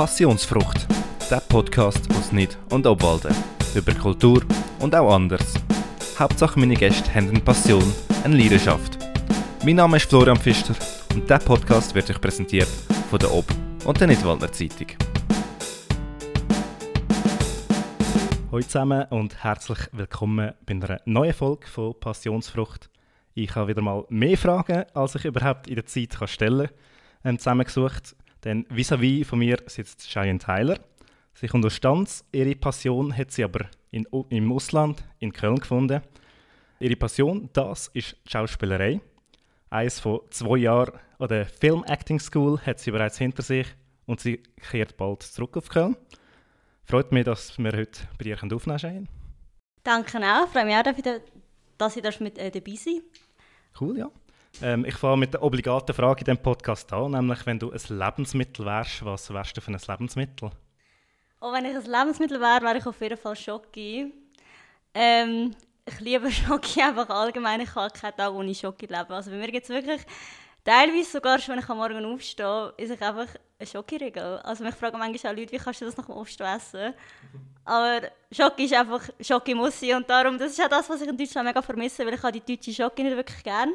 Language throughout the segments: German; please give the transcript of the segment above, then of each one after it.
Passionsfrucht, der Podcast aus Nid und Obwalden. Über Kultur und auch anders. Hauptsache meine Gäste haben eine Passion, eine Leidenschaft. Mein Name ist Florian Pfister und dieser Podcast wird euch präsentiert von der Ob- und der Nidwaldner Zeitung. Hallo zusammen und herzlich willkommen bei einer neuen Folge von Passionsfrucht. Ich habe wieder mal mehr Fragen, als ich überhaupt in der Zeit kann stellen kann, ähm, zusammengesucht. Denn vis-à-vis von mir sitzt Cheyenne Tyler. Sie kommt aus Stanz. Ihre Passion hat sie aber in, im Ausland, in Köln, gefunden. Ihre Passion, das ist die Schauspielerei. Eines von zwei Jahren an der Film Acting School hat sie bereits hinter sich und sie kehrt bald zurück auf Köln. Freut mich, dass wir heute bei dir aufnehmen können. Danke auch. Freue mich auch, dass ich mit äh, dabei sein Cool, ja. Ähm, ich fange mit der obligaten Frage in diesem Podcast an, nämlich wenn du ein Lebensmittel wärst, was wärst du für ein Lebensmittel? Oh, wenn ich ein Lebensmittel wäre, wäre ich auf jeden Fall Schoki. Ähm, ich liebe Schoki einfach allgemein. Ich habe keinen Tag ohne Schoki leben. Also bei mir gibt es wirklich teilweise sogar schon, wenn ich am Morgen aufstehe, ist ich einfach ein Schokiregel. Also mich fragen manchmal auch Leute, wie kannst du das nach dem Aufstehen essen? Aber Schoki ist einfach, Schoki muss sein und darum, das ist auch das, was ich in Deutschland mega vermisse, weil ich die deutsche Schoki nicht wirklich gerne.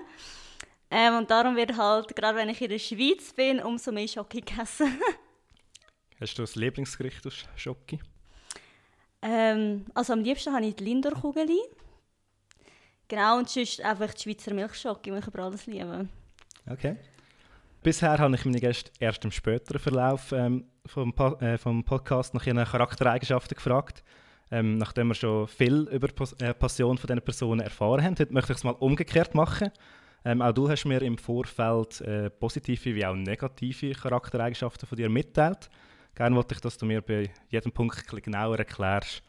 Ähm, und darum wird halt, gerade wenn ich in der Schweiz bin, umso mehr Schoki gegessen. Hast du ein Lieblingsgericht aus Schoki? Ähm, also am liebsten habe ich die Lindor-Kugeli. Genau, und sonst einfach die Schweizer Milchschoki, die ich über alles liebe. Okay. Bisher habe ich meine Gäste erst im späteren Verlauf ähm, vom, po äh, vom Podcast nach ihren Charaktereigenschaften gefragt. Ähm, nachdem wir schon viel über die äh, Passion von diesen Personen erfahren haben, heute möchte ich es mal umgekehrt machen. Ähm, auch du hast mir im Vorfeld äh, positive wie auch negative Charaktereigenschaften von dir mitteilt. Gerne wollte ich, dass du mir bei jedem Punkt genauer erklärst,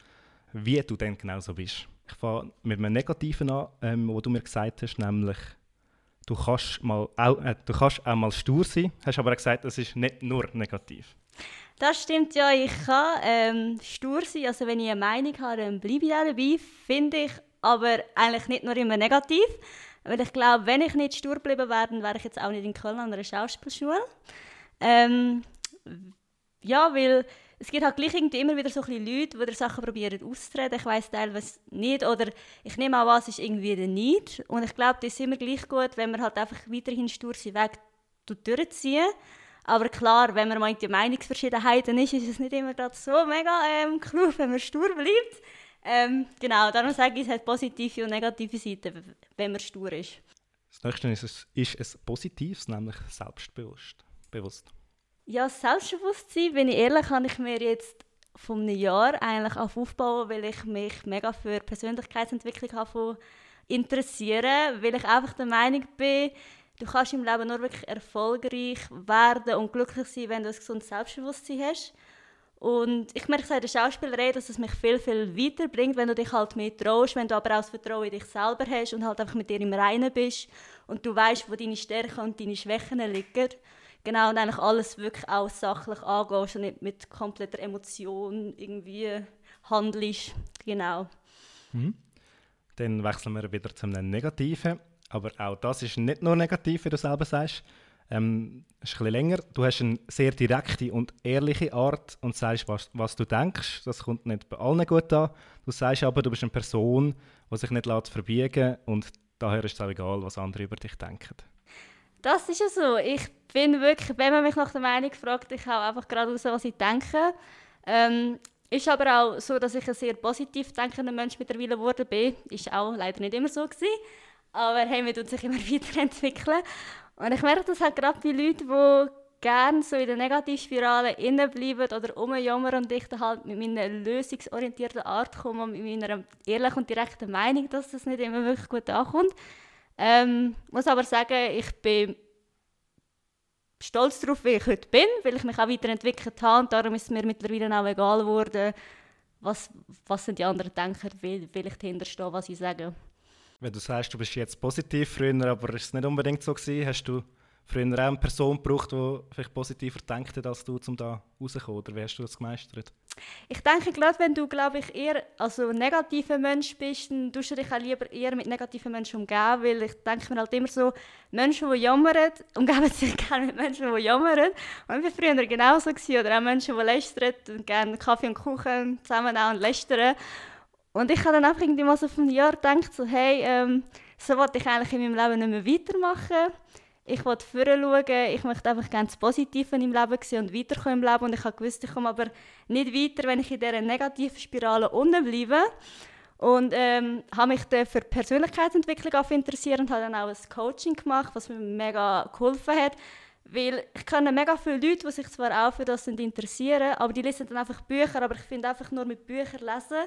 wie du denn genau so bist. Ich fange mit einem Negativen an, ähm, wo du mir gesagt hast, nämlich du kannst, mal auch, äh, du kannst auch mal stur sein, hast aber gesagt, das ist nicht nur negativ. Das stimmt ja, ich kann ähm, stur sein, also wenn ich eine Meinung habe, dann bleibe ich dabei, finde ich, aber eigentlich nicht nur immer negativ, weil ich glaube, wenn ich nicht stur geblieben wäre, dann wäre ich jetzt auch nicht in Köln an einer Schauspielschule. Ähm, ja, weil es gibt halt gleich irgendwie immer wieder so ein Leute, die Sachen probieren auszureden. Ich weiß teilweise nicht oder ich nehme an, was ist irgendwie der Neid. Und ich glaube, das ist immer gleich gut, wenn man halt einfach weiterhin stur seinen Weg durchziehen. Aber klar, wenn man mal in die Meinungsverschiedenheiten ist, ist es nicht immer so mega ähm, klug, wenn man stur bleibt. Ähm, genau, darum sage ich, es hat positive und negative Seiten, wenn man stur ist. Das nächste ist, es, ist es Positives, nämlich selbstbewusst. Bewusst. Ja, Selbstbewusstsein, wenn ich ehrlich, habe ich mir jetzt von einem Jahr eigentlich auf aufbauen, weil ich mich mega für Persönlichkeitsentwicklung habe interessieren, weil ich einfach der Meinung bin, du kannst im Leben nur wirklich erfolgreich werden und glücklich sein, wenn du ein gesundes Selbstbewusstsein hast. Und ich merke in der Schauspielerei, dass es mich viel, viel weiterbringt, wenn du dich halt mehr traust, wenn du aber auch das Vertrauen in dich selber hast und halt einfach mit dir im Reinen bist und du weißt, wo deine Stärken und deine Schwächen liegen. Genau, und eigentlich alles wirklich auch sachlich angehst und nicht mit kompletter Emotion irgendwie handelst. Genau. Mhm. Dann wechseln wir wieder zu einem Negativen. Aber auch das ist nicht nur negativ, wie du selber sagst. Ähm, ist ein bisschen länger. Du hast eine sehr direkte und ehrliche Art und sagst, was, was du denkst. Das kommt nicht bei allen gut an. Du sagst aber, du bist eine Person, die sich nicht lässt verbiegen und daher ist es auch egal, was andere über dich denken. Das ist ja so. Ich bin wirklich, wenn man mich nach der Meinung fragt, ich hau einfach gerade raus, was ich denke. Ähm, ist aber auch so, dass ich ein sehr positiv denkender Mensch mittlerweile geworden bin. Ist auch leider nicht immer so gewesen. Aber hey, man tut sich immer weiterentwickeln. Und ich merke das halt gerade bei Leuten, die gerne so in der Negativspirale bleiben oder rumjammern und ich dann halt mit meiner lösungsorientierten Art komme und mit meiner ehrlichen und direkten Meinung, dass das nicht immer wirklich gut ankommt. Ähm, muss aber sagen, ich bin stolz darauf, wie ich heute bin, weil ich mich auch weiterentwickelt habe und darum ist es mir mittlerweile auch egal geworden, was, was die anderen denken, will, will ich dahinter stehen, was ich sage. Wenn du sagst, du bist jetzt positiv früher, aber ist es nicht unbedingt so gewesen, hast du früher auch eine Person gebraucht, die vielleicht positiver denkt als du, um da rauszukommen, oder wie hast du das gemeistert? Ich denke, gerade wenn du, glaube ich, eher also ein negativer Mensch bist, dann tust du dich auch lieber eher mit negativen Menschen umgeben, weil ich denke mir halt immer so, Menschen, die jammern, umgeben sich gerne mit Menschen, die jammern. Und war früher genauso, gewesen, oder auch Menschen, die lästern und gerne Kaffee und Kuchen zusammen auch und lästern. Und ich habe dann einfach irgendwie mal so von einem Jahr gedacht, so, hey, ähm, so wollte ich eigentlich in meinem Leben nicht mehr weitermachen ich wollte vorher schauen, ich möchte einfach ganz positiv in meinem Leben sehen und weiterkommen im Leben. Und ich habe gewusst, ich komme aber nicht weiter, wenn ich in dieser negativen Spirale unten bleibe. Und ähm, habe mich dann für Persönlichkeitsentwicklung interessiert und habe dann auch ein Coaching gemacht, was mir mega geholfen hat. Weil ich kenne mega viele Leute, die sich zwar auch für das interessieren, aber die lesen dann einfach Bücher, aber ich finde einfach nur mit Büchern lesen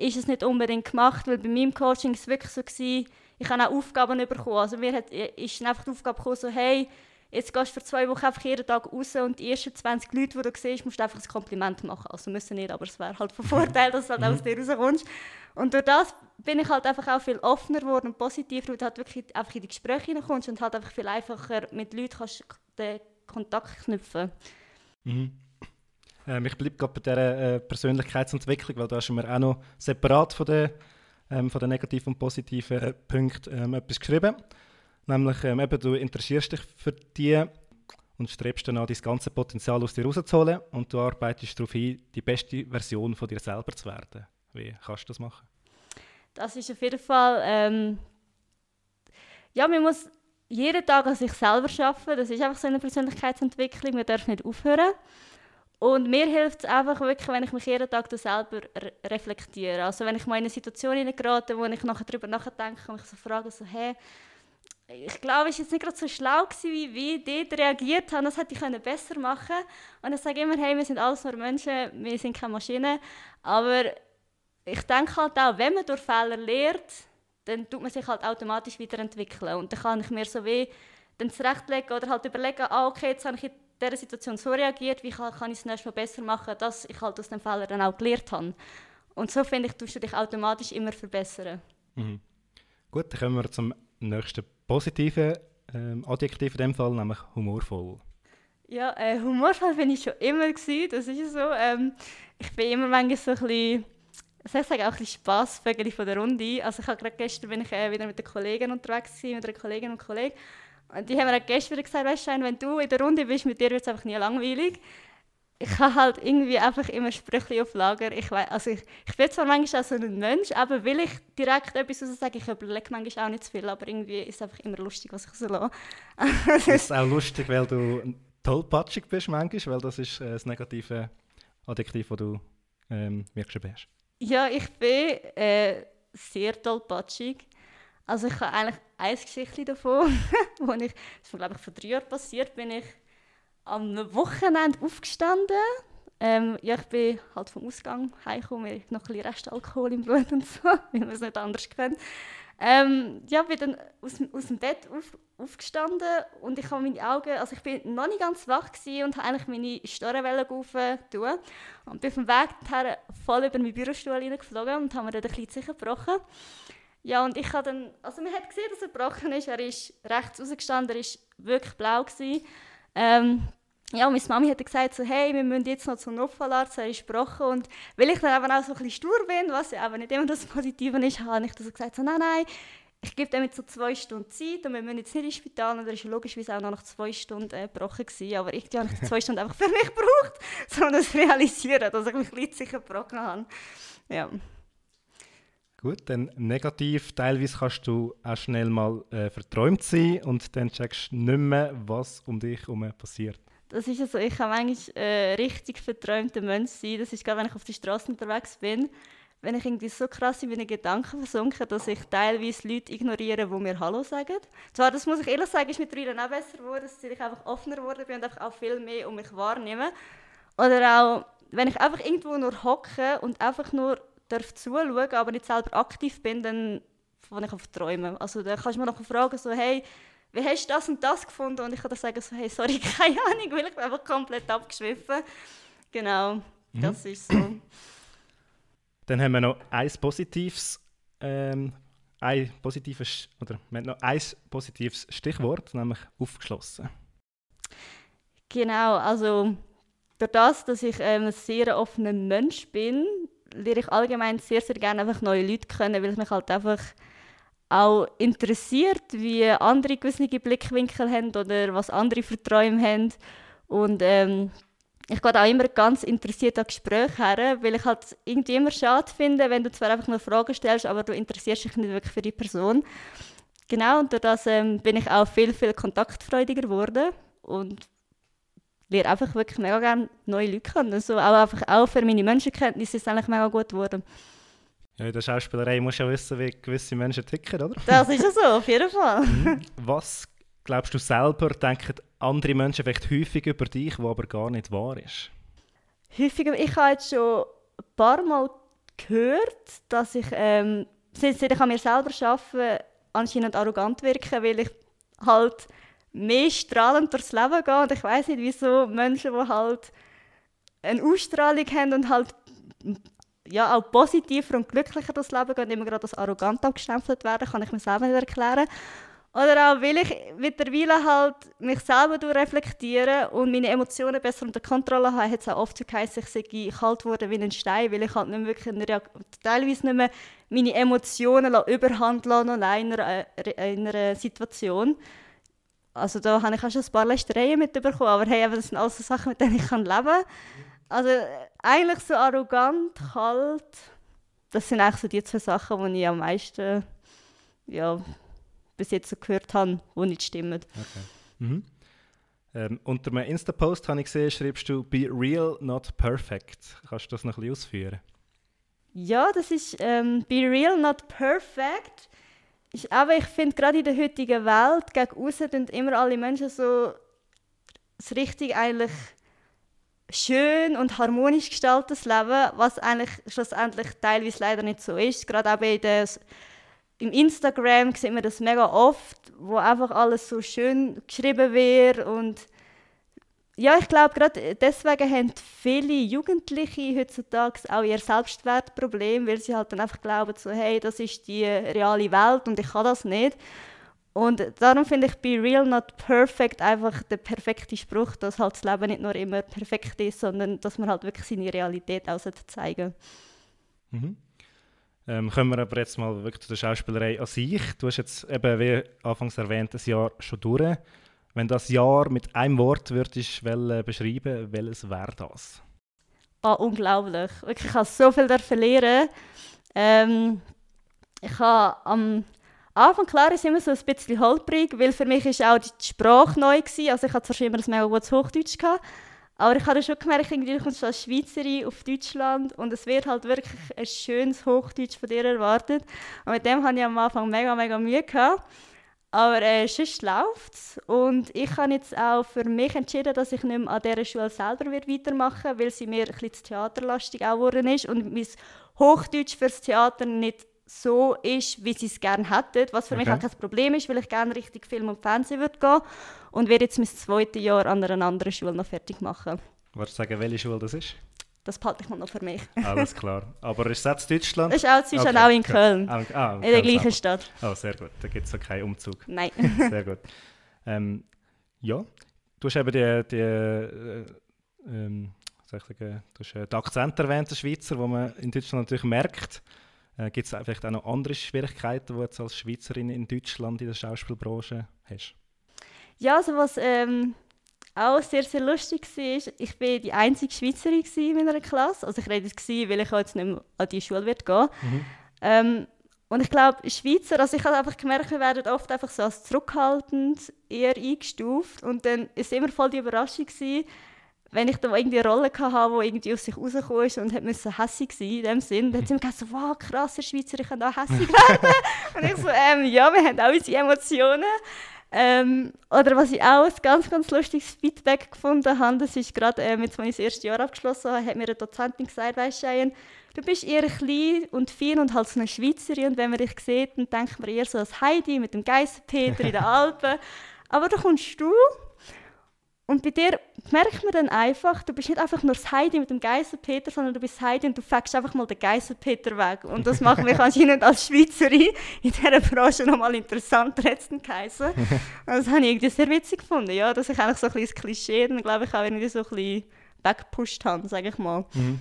ist es nicht unbedingt gemacht, weil bei meinem Coaching war es wirklich so, gewesen, ich habe auch Aufgaben bekommen. Also mir hat, ist einfach die Aufgabe gekommen, so, hey, jetzt gehst du für zwei Wochen einfach jeden Tag raus und die ersten 20 Leute, die du siehst, musst du einfach ein Kompliment machen. Also müssen nicht, aber es wäre halt von Vorteil, dass du halt aus dir rauskommst. Und durch das bin ich halt einfach auch viel offener geworden und positiver, weil du halt wirklich einfach in die Gespräche hineinkommst und halt einfach viel einfacher mit Leuten kannst den Kontakt knüpfen. Mhm. Ähm, ich bleibe gerade bei dieser äh, Persönlichkeitsentwicklung, weil da du mir auch noch separat von den, ähm, von den negativen und positiven äh, Punkten ähm, etwas geschrieben. Nämlich, ähm, eben, du interessierst dich für die und strebst dann an, dein ganze Potenzial aus dir rauszuholen und du arbeitest darauf hin, die beste Version von dir selber zu werden. Wie kannst du das machen? Das ist auf jeden Fall... Ähm ja, man muss jeden Tag an sich selber arbeiten. Das ist einfach so eine Persönlichkeitsentwicklung. Man darf nicht aufhören. Und mir hilft es einfach wirklich, wenn ich mich jeden Tag selber re reflektiere. Also wenn ich mal in eine Situation gerate, wo ich nachher darüber nachdenke und mich so frage, so, hey, ich glaube, ich war jetzt nicht gerade so schlau gewesen, wie wie die reagiert haben. Das hätte ich besser machen können. Und ich sage immer, hey, wir sind alles nur Menschen, wir sind keine Maschinen. Aber ich denke halt auch, wenn man durch Fehler lernt, dann tut man sich halt automatisch weiterentwickeln. Und dann kann ich mir so wie dann zurechtlegen oder halt überlegen, ah, okay, jetzt habe ich dieser Situation so reagiert, wie kann, kann ich es nächstes Mal besser machen, dass ich halt aus dem Fehler dann auch gelernt habe. Und so finde ich, tust du dich automatisch immer verbessern. Mhm. Gut, dann kommen wir zum nächsten positiven ähm, Adjektiv in dem Fall, nämlich humorvoll. Ja, äh, humorvoll bin ich schon immer gewesen, das ist so. Ähm, ich bin immer manchmal so ein bisschen, ich sagen, auch ein bisschen Spassvögel von der Runde. Also ich habe gerade gestern bin ich äh, wieder mit den Kollegen unterwegs gewesen, mit einer Kollegin und Kollegen. Und die haben mir gestern wieder gesagt, weißt du, wenn du in der Runde bist, mit dir wird es einfach nie langweilig. Ich habe halt irgendwie einfach immer Sprüche auf Lager. Ich, weiss, also ich, ich bin zwar manchmal auch so ein Mensch, aber will ich direkt etwas sagen, ich überlege manchmal auch nicht zu viel, aber irgendwie ist es einfach immer lustig, was ich so lasse. es ist auch lustig, weil du tollpatschig bist manchmal, weil das ist äh, das negative Adjektiv, das du ähm, mir geschrieben hast. Ja, ich bin äh, sehr tollpatschig. Also ich habe eigentlich eine Geschichte davon, wo ich, das ist glaube ich vor drei Jahren passiert, bin ich am Wochenende aufgestanden. Ähm, ja, ich bin halt vom Ausgang heimgekommen, ich noch ein bisschen Restalkohol im Blut und so, weil man es nicht anders kennt. Ähm, ja, bin dann aus, aus dem Bett auf, aufgestanden und ich habe meine Augen, also ich bin noch nicht ganz wach und habe eigentlich meine Storenwelle tun und bin vom Weg her voll über meinen Bürostuhl hineingeflogen und habe mir dann ein bisschen gebrochen. Ja, und ich habe dann, also man hat gesehen, dass er gebrochen ist. Er ist rechts rausgestanden, er war wirklich blau. Ähm, ja, meine Mami hat gesagt, so, hey, wir müssen jetzt noch zum Notfallarzt, er ist gebrochen. Und weil ich dann eben auch so ein bisschen stur bin, was ja eben nicht immer das Positive ist, habe ich dann gesagt, so, nein, nein, ich gebe dem jetzt so zwei Stunden Zeit und wir müssen jetzt nicht ins Spital. Und er war logischerweise auch noch nach zwei Stunden äh, gebrochen. Gewesen. Aber ich habe zwei Stunden einfach für mich gebraucht, um das realisieren, dass ich mich sicher gebrochen habe. Ja. Gut, dann negativ. Teilweise kannst du auch schnell mal äh, verträumt sein und dann checkst du nicht mehr, was um dich herum passiert. Das ist also, ich kann manchmal äh, richtig verträumter Mensch sein. Das ist gerade, wenn ich auf der Straße unterwegs bin, wenn ich irgendwie so krass in meine Gedanken versunken, dass ich teilweise Leute ignoriere, die mir Hallo sagen. Zwar, das muss ich ehrlich sagen, ist mittlerweile auch besser geworden, dass ich einfach offener geworden bin und einfach auch viel mehr um mich wahrnehme. Oder auch, wenn ich einfach irgendwo nur hocke und einfach nur darf zuschauen, aber nicht selber aktiv bin, dann fange ich auf Träumen. Also da kannst du mir noch fragen, so, hey, wie hast du das und das gefunden? Und ich kann dann sagen, so, hey, sorry, keine Ahnung, weil ich bin einfach komplett abgeschwiffen. Genau, mhm. das ist so. Dann haben wir noch ein positives, ähm, ein positives, oder wir haben noch ein positives Stichwort, nämlich aufgeschlossen. Genau, also durch das, dass ich ähm, ein sehr offener Mensch bin, lerne ich allgemein sehr, sehr gerne einfach neue Leute kennen, weil es mich halt einfach auch interessiert, wie andere gewisse Blickwinkel haben oder was andere für Träume haben. Und ähm, ich gehe auch immer ganz interessiert an Gespräche her, weil ich halt irgendwie immer schade finde, wenn du zwar einfach nur Fragen stellst, aber du interessierst dich nicht wirklich für die Person. Genau, und durch ähm, bin ich auch viel, viel kontaktfreudiger geworden und lerne einfach wirklich mega gerne neue Leute kennen. Also auch, einfach, auch für meine Menschenkenntnisse ist es eigentlich mega gut geworden. Ja, in der Schauspielerei musst du ja wissen, wie gewisse Menschen ticken, oder? Das ist ja so, auf jeden Fall. Mhm. Was glaubst du selber, denken andere Menschen vielleicht häufig über dich, was aber gar nicht wahr ist? Häufiger, ich habe jetzt schon ein paar Mal gehört, dass ich, ähm, seit ich an mir selber arbeite, anscheinend arrogant wirke, weil ich halt strahlend durchs Leben gehe. Und ich weiß nicht, wieso Menschen, die halt eine Ausstrahlung haben und halt ja, auch positiver und glücklicher durchs Leben gehen, immer gerade als arrogant abgestempelt werden, kann ich mir selber nicht erklären. Oder auch, weil ich mittlerweile halt mich selber reflektiere und meine Emotionen besser unter Kontrolle habe, hat es auch oft geheißen, ich sei kalt geworden wie ein Stein, weil ich halt nicht wirklich eine teilweise nicht mehr meine Emotionen überhand lassen in einer, äh, in einer Situation. Also da habe ich auch schon ein paar Lästereien mitbekommen, aber hey, das sind alles so Sachen, mit denen ich leben kann. Also eigentlich so arrogant, kalt, das sind eigentlich so die zwei Sachen, die ich am meisten ja, bis jetzt so gehört habe, die nicht stimmen. Okay. Mhm. Ähm, unter einem Insta-Post habe ich gesehen, schreibst du «Be real, not perfect». Kannst du das noch ein bisschen ausführen? Ja, das ist ähm, «Be real, not perfect». Ist, aber ich finde, gerade in der heutigen Welt, gegen außen sind immer alle Menschen so das richtig eigentlich schön und harmonisch gestaltetes Leben, was eigentlich schlussendlich teilweise leider nicht so ist. Gerade auch in der im Instagram sieht man das mega oft, wo einfach alles so schön geschrieben wird und ja, ich glaube, gerade deswegen haben viele Jugendliche heutzutage auch ihr Selbstwertproblem, weil sie halt dann einfach glauben, so, hey, das ist die reale Welt und ich kann das nicht. Und darum finde ich «Be real, not perfect» einfach der perfekte Spruch, dass halt das Leben nicht nur immer perfekt ist, sondern dass man halt wirklich seine Realität auch zeigen mhm. Ähm, kommen wir aber jetzt mal wirklich zu der Schauspielerei an sich. Du hast jetzt eben, wie anfangs erwähnt, ein Jahr schon durch. Wenn das Jahr mit einem Wort würdest du beschreiben, welches wäre das? Ah, unglaublich. Ich habe so viel lernen. Ähm, ich habe am Anfang, klar, ist immer so ein bisschen holprig, weil für mich ist auch die Sprache neu gewesen. Also ich hatte zwar schon immer ein gutes Hochdeutsch gehabt, aber ich habe schon gemerkt, irgendwie kommst du als Schweizerin auf Deutschland und es wird halt wirklich ein schönes Hochdeutsch von dir erwartet. Und mit dem hatte ich am Anfang mega, mega Mühe. Gehabt. Aber äh, sonst läuft es. Und ich habe jetzt auch für mich entschieden, dass ich nicht mehr an dieser Schule selber weitermachen werde, weil sie mir ein bisschen zu theaterlastig geworden ist und mein Hochdeutsch fürs Theater nicht so ist, wie sie es gerne hätten, was für okay. mich auch kein Problem ist, weil ich gerne richtig Film und Fernsehen würde gehen und werde jetzt mein zweites Jahr an einer anderen Schule noch fertig machen. Wolltest du sagen, welche Schule das ist? Das behalte ich mal noch für mich. Alles klar. Aber ist das Deutschland? Ist auch, okay. auch in Köln. Ah, ah, in der gleichen Stadt. Oh, sehr gut. Da gibt es auch keinen Umzug. Nein. sehr gut. Ähm, ja, du hast eben die, die äh, ähm, soll ich sagen, du hast den Akzent erwähnt, der Schweizer, wo man in Deutschland natürlich merkt. Äh, Gibt es vielleicht auch noch andere Schwierigkeiten, die du jetzt als Schweizerin in Deutschland in der Schauspielbranche hast? Ja, also was ähm, auch sehr, sehr lustig war, ich war die einzige Schweizerin in meiner Klasse. Also ich rede jetzt, weil ich jetzt nicht mehr an die Schule wird gehen mhm. ähm, Und ich glaube, Schweizer, also ich habe einfach gemerkt, wir werden oft einfach so als zurückhaltend eher eingestuft. Und dann war es immer voll die Überraschung, gewesen, wenn ich da irgendwie eine Rolle hatte, die irgendwie aus sich rausgekommen ist und musste hässig sein in dem Sinn, dann hat sie mir gesagt, so, wow, krass, der Schweizer, ich kann auch hässig werden. und ich so, ähm, ja, wir haben auch unsere Emotionen. Ähm, oder was ich auch ein ganz, ganz lustiges Feedback gefunden habe, das ist gerade, äh, als ich das erste Jahr abgeschlossen habe, hat mir eine Dozentin gesagt, weißt du, du bist eher klein und fein und halt so eine Schweizerin und wenn man dich sieht, dann denkt man eher so als Heidi mit dem Geissenpeter in den Alpen. Aber da kommst du und bei dir merkt man dann einfach, du bist nicht einfach nur das Heidi mit dem Geisselpeter, sondern du bist Heidi und du fängst einfach mal den Geisselpeter weg. Und das macht mich anscheinend als Schweizerin in dieser Branche nochmal interessanter als den Kaiser. Das habe ich irgendwie sehr witzig gefunden, ja, dass ich eigentlich so ein bisschen das Klischee, dann glaube ich auch irgendwie so ein bisschen weggepusht habe, sage ich mal. Mhm.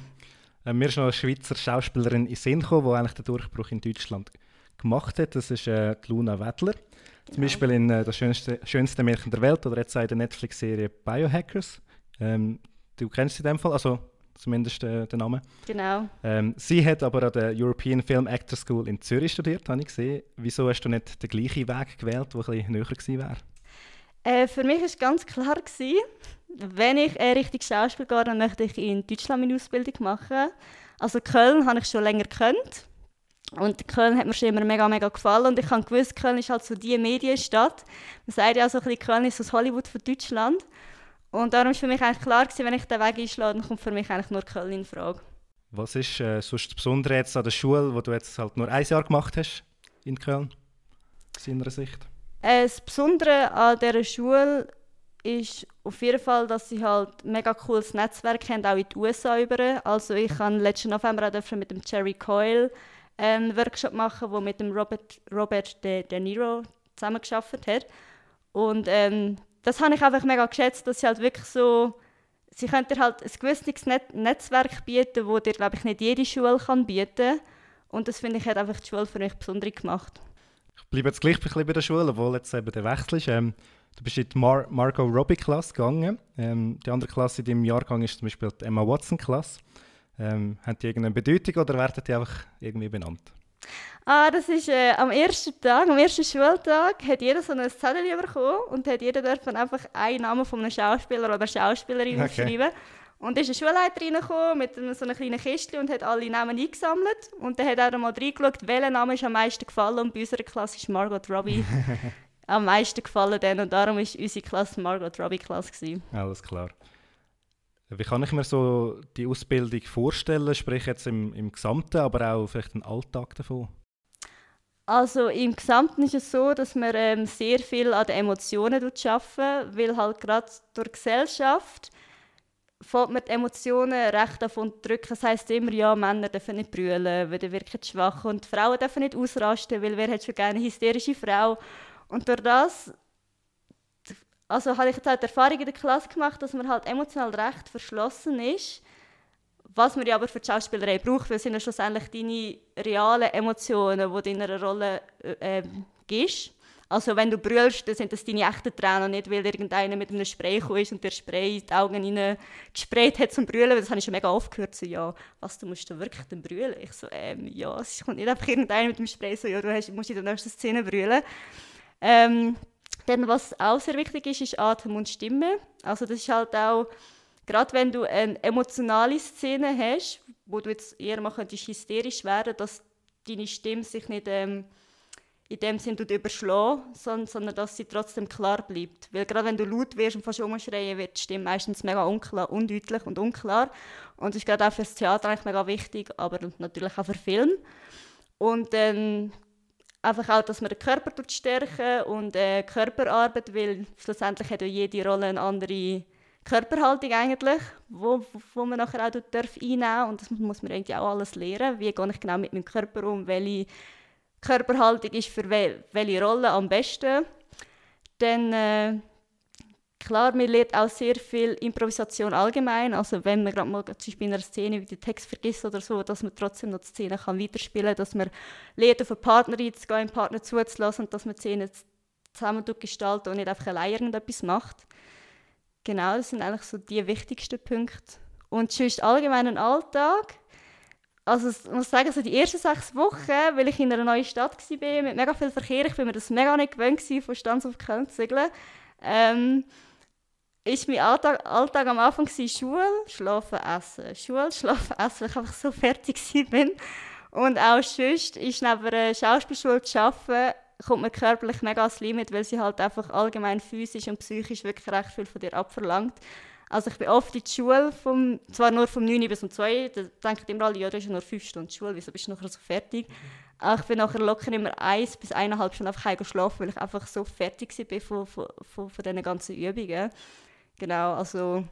Äh, mir ist noch eine Schweizer Schauspielerin in Sinn gekommen, die eigentlich den Durchbruch in Deutschland gemacht hat. Das ist äh, Luna Wettler. Zum. Beispiel in äh, «Das schönste, schönste Märchen der Welt» oder jetzt auch in der Netflix-Serie «Biohackers». Ähm, du kennst sie in dem Fall, also zumindest äh, den Namen. Genau. Ähm, sie hat aber an der European Film Actor School in Zürich studiert, habe ich gesehen. Wieso hast du nicht den gleichen Weg gewählt, der ein näher gewesen wäre? Äh, für mich war ganz klar, gewesen, wenn ich äh, richtig Schauspiel gehe, dann möchte ich in Deutschland meine Ausbildung machen. Also Köln habe ich schon länger gekannt. Und Köln hat mir schon immer mega, mega gefallen. Und ich habe gewusst, Köln ist halt so die Medienstadt. Man sagt ja so ein bisschen, Köln ist das Hollywood von Deutschland. Und darum war für mich eigentlich klar, gewesen, wenn ich den Weg einschlage, dann kommt für mich eigentlich nur Köln in Frage. Was ist äh, sonst das Besondere jetzt an der Schule, wo du jetzt halt nur ein Jahr gemacht hast in Köln, aus deiner Sicht? Äh, das Besondere an dieser Schule ist auf jeden Fall, dass sie halt ein mega cooles Netzwerk haben, auch in die USA über. Also ich habe letzten November auch mit dem Jerry Coyle einen Workshop machen, wo mit dem Robert, Robert De, De Niro zusammengearbeitet hat. Und ähm, das habe ich einfach mega geschätzt, dass sie halt wirklich so, sie können dir halt ein gewisses Net Netzwerk bieten, wo dir, glaube ich, nicht jede Schule kann bieten Und das finde ich, hat einfach die Schule für mich besonders gemacht. Ich bleibe jetzt gleich bei der Schule, obwohl jetzt eben der Wechsel ist. Ähm, du bist in die Mar Margot Robbie-Klasse gegangen. Ähm, die andere Klasse in deinem Jahrgang ist zum Beispiel die Emma Watson-Klasse. Ähm, haben die irgendeine Bedeutung oder werden die einfach irgendwie benannt? Ah, das ist äh, am ersten Tag, am ersten Schultag, hat jeder so ein Zettel bekommen und hat jeder dürfen einfach einen Namen von einem Schauspieler oder Schauspielerin okay. aufschreiben. Und da ist eine Schulleiterin reingekommen mit so einer kleinen Kiste und hat alle Namen eingesammelt. Und dann hat er mal reingeschaut, welcher Name ist am meisten gefallen. Und bei unserer Klasse ist Margot Robbie am meisten gefallen. Dann. Und darum war unsere Klasse Margot Robbie Klasse. Alles klar. Wie kann ich mir so die Ausbildung vorstellen, sprich jetzt im, im Gesamten, aber auch vielleicht den Alltag davon? Also im Gesamten ist es so, dass wir ähm, sehr viel an den Emotionen arbeiten, weil halt gerade durch Gesellschaft fällt man die Emotionen recht davon drücken. Das heisst immer, ja, Männer dürfen nicht brüllen, weil die wirken schwach und Frauen dürfen nicht ausrasten, weil wer hat schon gerne eine hysterische Frau. Und durch das also habe ich jetzt halt die Erfahrung in der Klasse gemacht, dass man halt emotional recht verschlossen ist, was man ja aber für die Schauspielerei braucht, weil es sind ja schlussendlich deine realen Emotionen, die du in einer Rolle äh, gibst. Also wenn du brüllst, dann sind das deine echten Tränen, nicht weil irgendeiner mit einem Spray ist und der Spray in die Augen gesprayt hat zum Brüllen. Das habe ich schon mega oft gehört, so, ja, was, du musst da wirklich dann brüllen? Ich so, ähm, ja, es kommt nicht einfach irgendeiner mit dem Spray, so, ja, du hast, musst in der nächsten Szene brüllen. Ähm, dann, was auch sehr wichtig ist, ist Atem und Stimme. Also das ist halt auch, gerade wenn du eine emotionale Szene hast, wo du jetzt eher mal könntest hysterisch werden, dass deine Stimme sich nicht ähm, in dem Sinne überschlagen, sondern, sondern dass sie trotzdem klar bleibt. Weil gerade wenn du laut wirst und fast umschreien, wird die Stimme meistens mega unklar, undeutlich und unklar. Und das ist gerade auch für das Theater eigentlich mega wichtig, aber natürlich auch für Film. Und dann einfach auch, dass man den Körper stärken und äh, Körperarbeit, weil schlussendlich hat ja jede Rolle eine andere Körperhaltung eigentlich, wo, wo man nachher auch darf einnehmen und das muss man eigentlich auch alles lernen. Wie gehe ich genau mit meinem Körper um, welche Körperhaltung ist für wel welche Rolle am besten. Dann äh, Klar, man lernt auch sehr viel Improvisation allgemein. Also wenn man gerade mal zum Beispiel in einer Szene den Text vergisst oder so, dass man trotzdem noch die Szene kann weiterspielen kann, dass man lernt, auf einen Partner einzugehen, einen Partner zuzulassen und dass man die Szene zusammen gestaltet und nicht einfach allein irgendetwas macht. Genau, das sind eigentlich so die wichtigsten Punkte. Und sonst allgemeinen Alltag. Also ich muss sagen, so die ersten sechs Wochen, weil ich in einer neuen Stadt war, mit mega viel Verkehr, ich war mir das mega nicht gewöhnt, von Stanz auf Köln zu segeln. Ähm, ist mein Alltag, Alltag am Anfang Schule, Schlafen, Essen. Schule, Schlafen, Essen, weil ich einfach so fertig bin. Und auch sonst ist neben einer Schauspielschule zu arbeiten, kommt man körperlich mega ans Limit, weil sie halt einfach allgemein physisch und psychisch wirklich recht viel von dir abverlangt. Also ich bin oft in die Schule, vom, zwar nur vom 9 bis um 2, da denken immer alle, ja, ist ja nur 5 Stunden Schule, wieso bist du nachher so fertig? Aber ich bin nachher locker immer 1 bis 1,5 Stunden einfach schlafen, weil ich einfach so fertig war von, von, von, von diesen ganzen Übungen. Genau, also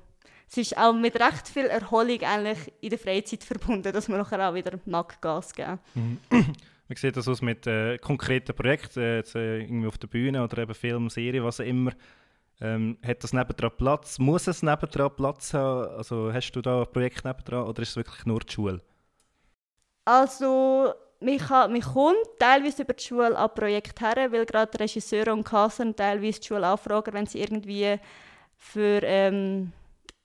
es ist auch mit recht viel Erholung eigentlich in der Freizeit verbunden, dass man nachher auch wieder mag Gas geben. Mhm. Man sieht das aus mit äh, konkreten Projekten, äh, jetzt, äh, irgendwie auf der Bühne oder eben Film, Serie, was auch immer. Ähm, hat das nebendran Platz? Muss es nebendran Platz haben? Also hast du da ein Projekt nebendran oder ist es wirklich nur die Schule? Also, mich, mich kommt teilweise über die Schule an Projekte her, weil gerade Regisseure und Kassen teilweise die Schule anfragen, wenn sie irgendwie für ähm,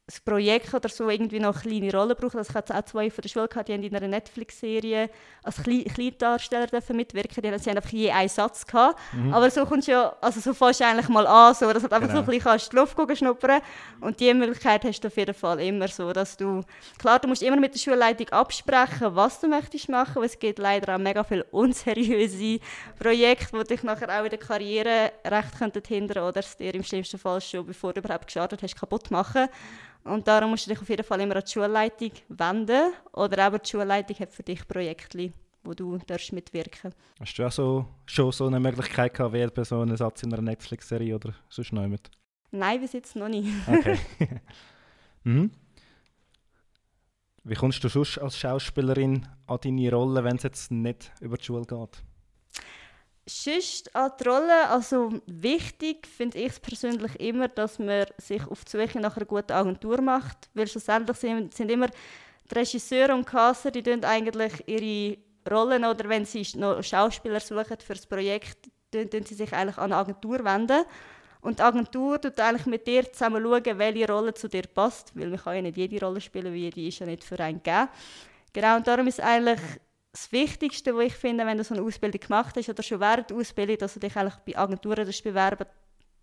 das Projekt oder so irgendwie noch eine kleine Rolle braucht. Also ich hatte auch zwei von der Schule, gehabt, die haben in einer Netflix-Serie als Kleindarsteller mitwirken die, sie haben einfach je einen Satz gehabt. Mhm. Aber so kommst ja, also so fährst du eigentlich mal an, so, dass du einfach genau. so ein bisschen kannst die Luft schnuppern und die Möglichkeit hast du auf jeden Fall immer so, dass du, klar, du musst immer mit der Schulleitung absprechen, was du möchtest machen, weil es gibt leider auch mega viele unseriöse Projekte, die dich nachher auch in der Karriere recht könnten hindern oder es dir im schlimmsten Fall schon, bevor du überhaupt gestartet hast, kaputt machen. Und darum musst du dich auf jeden Fall immer an die Schulleitung wenden. Oder aber die Schulleitung hat für dich Projekte, wo du darfst mitwirken Hast du auch so, schon so eine Möglichkeit gehabt, wählen so einen Satz in einer Netflix-Serie oder sonst noch nicht? Nein, bis jetzt noch nicht. Okay. mhm. Wie kommst du sonst als Schauspielerin an deine Rolle, wenn es jetzt nicht über die Schule geht? Sonst an die Rolle, also wichtig finde ich es persönlich immer, dass man sich auf die Suche nach einer guten Agentur macht, weil schlussendlich sind, sind immer die Regisseure und Casser, die tun eigentlich ihre Rollen oder wenn sie noch Schauspieler suchen für das Projekt, tun, tun sie sich eigentlich an eine Agentur wenden. Und die Agentur tut eigentlich mit dir zusammen schauen, welche Rolle zu dir passt, weil man kann ja nicht jede Rolle spielen, weil die ist ja nicht für einen gegeben. Genau, und darum ist eigentlich das Wichtigste, was ich finde, wenn du so eine Ausbildung gemacht hast oder schon während der Ausbildung, dass du dich eigentlich bei Agenturen bewerben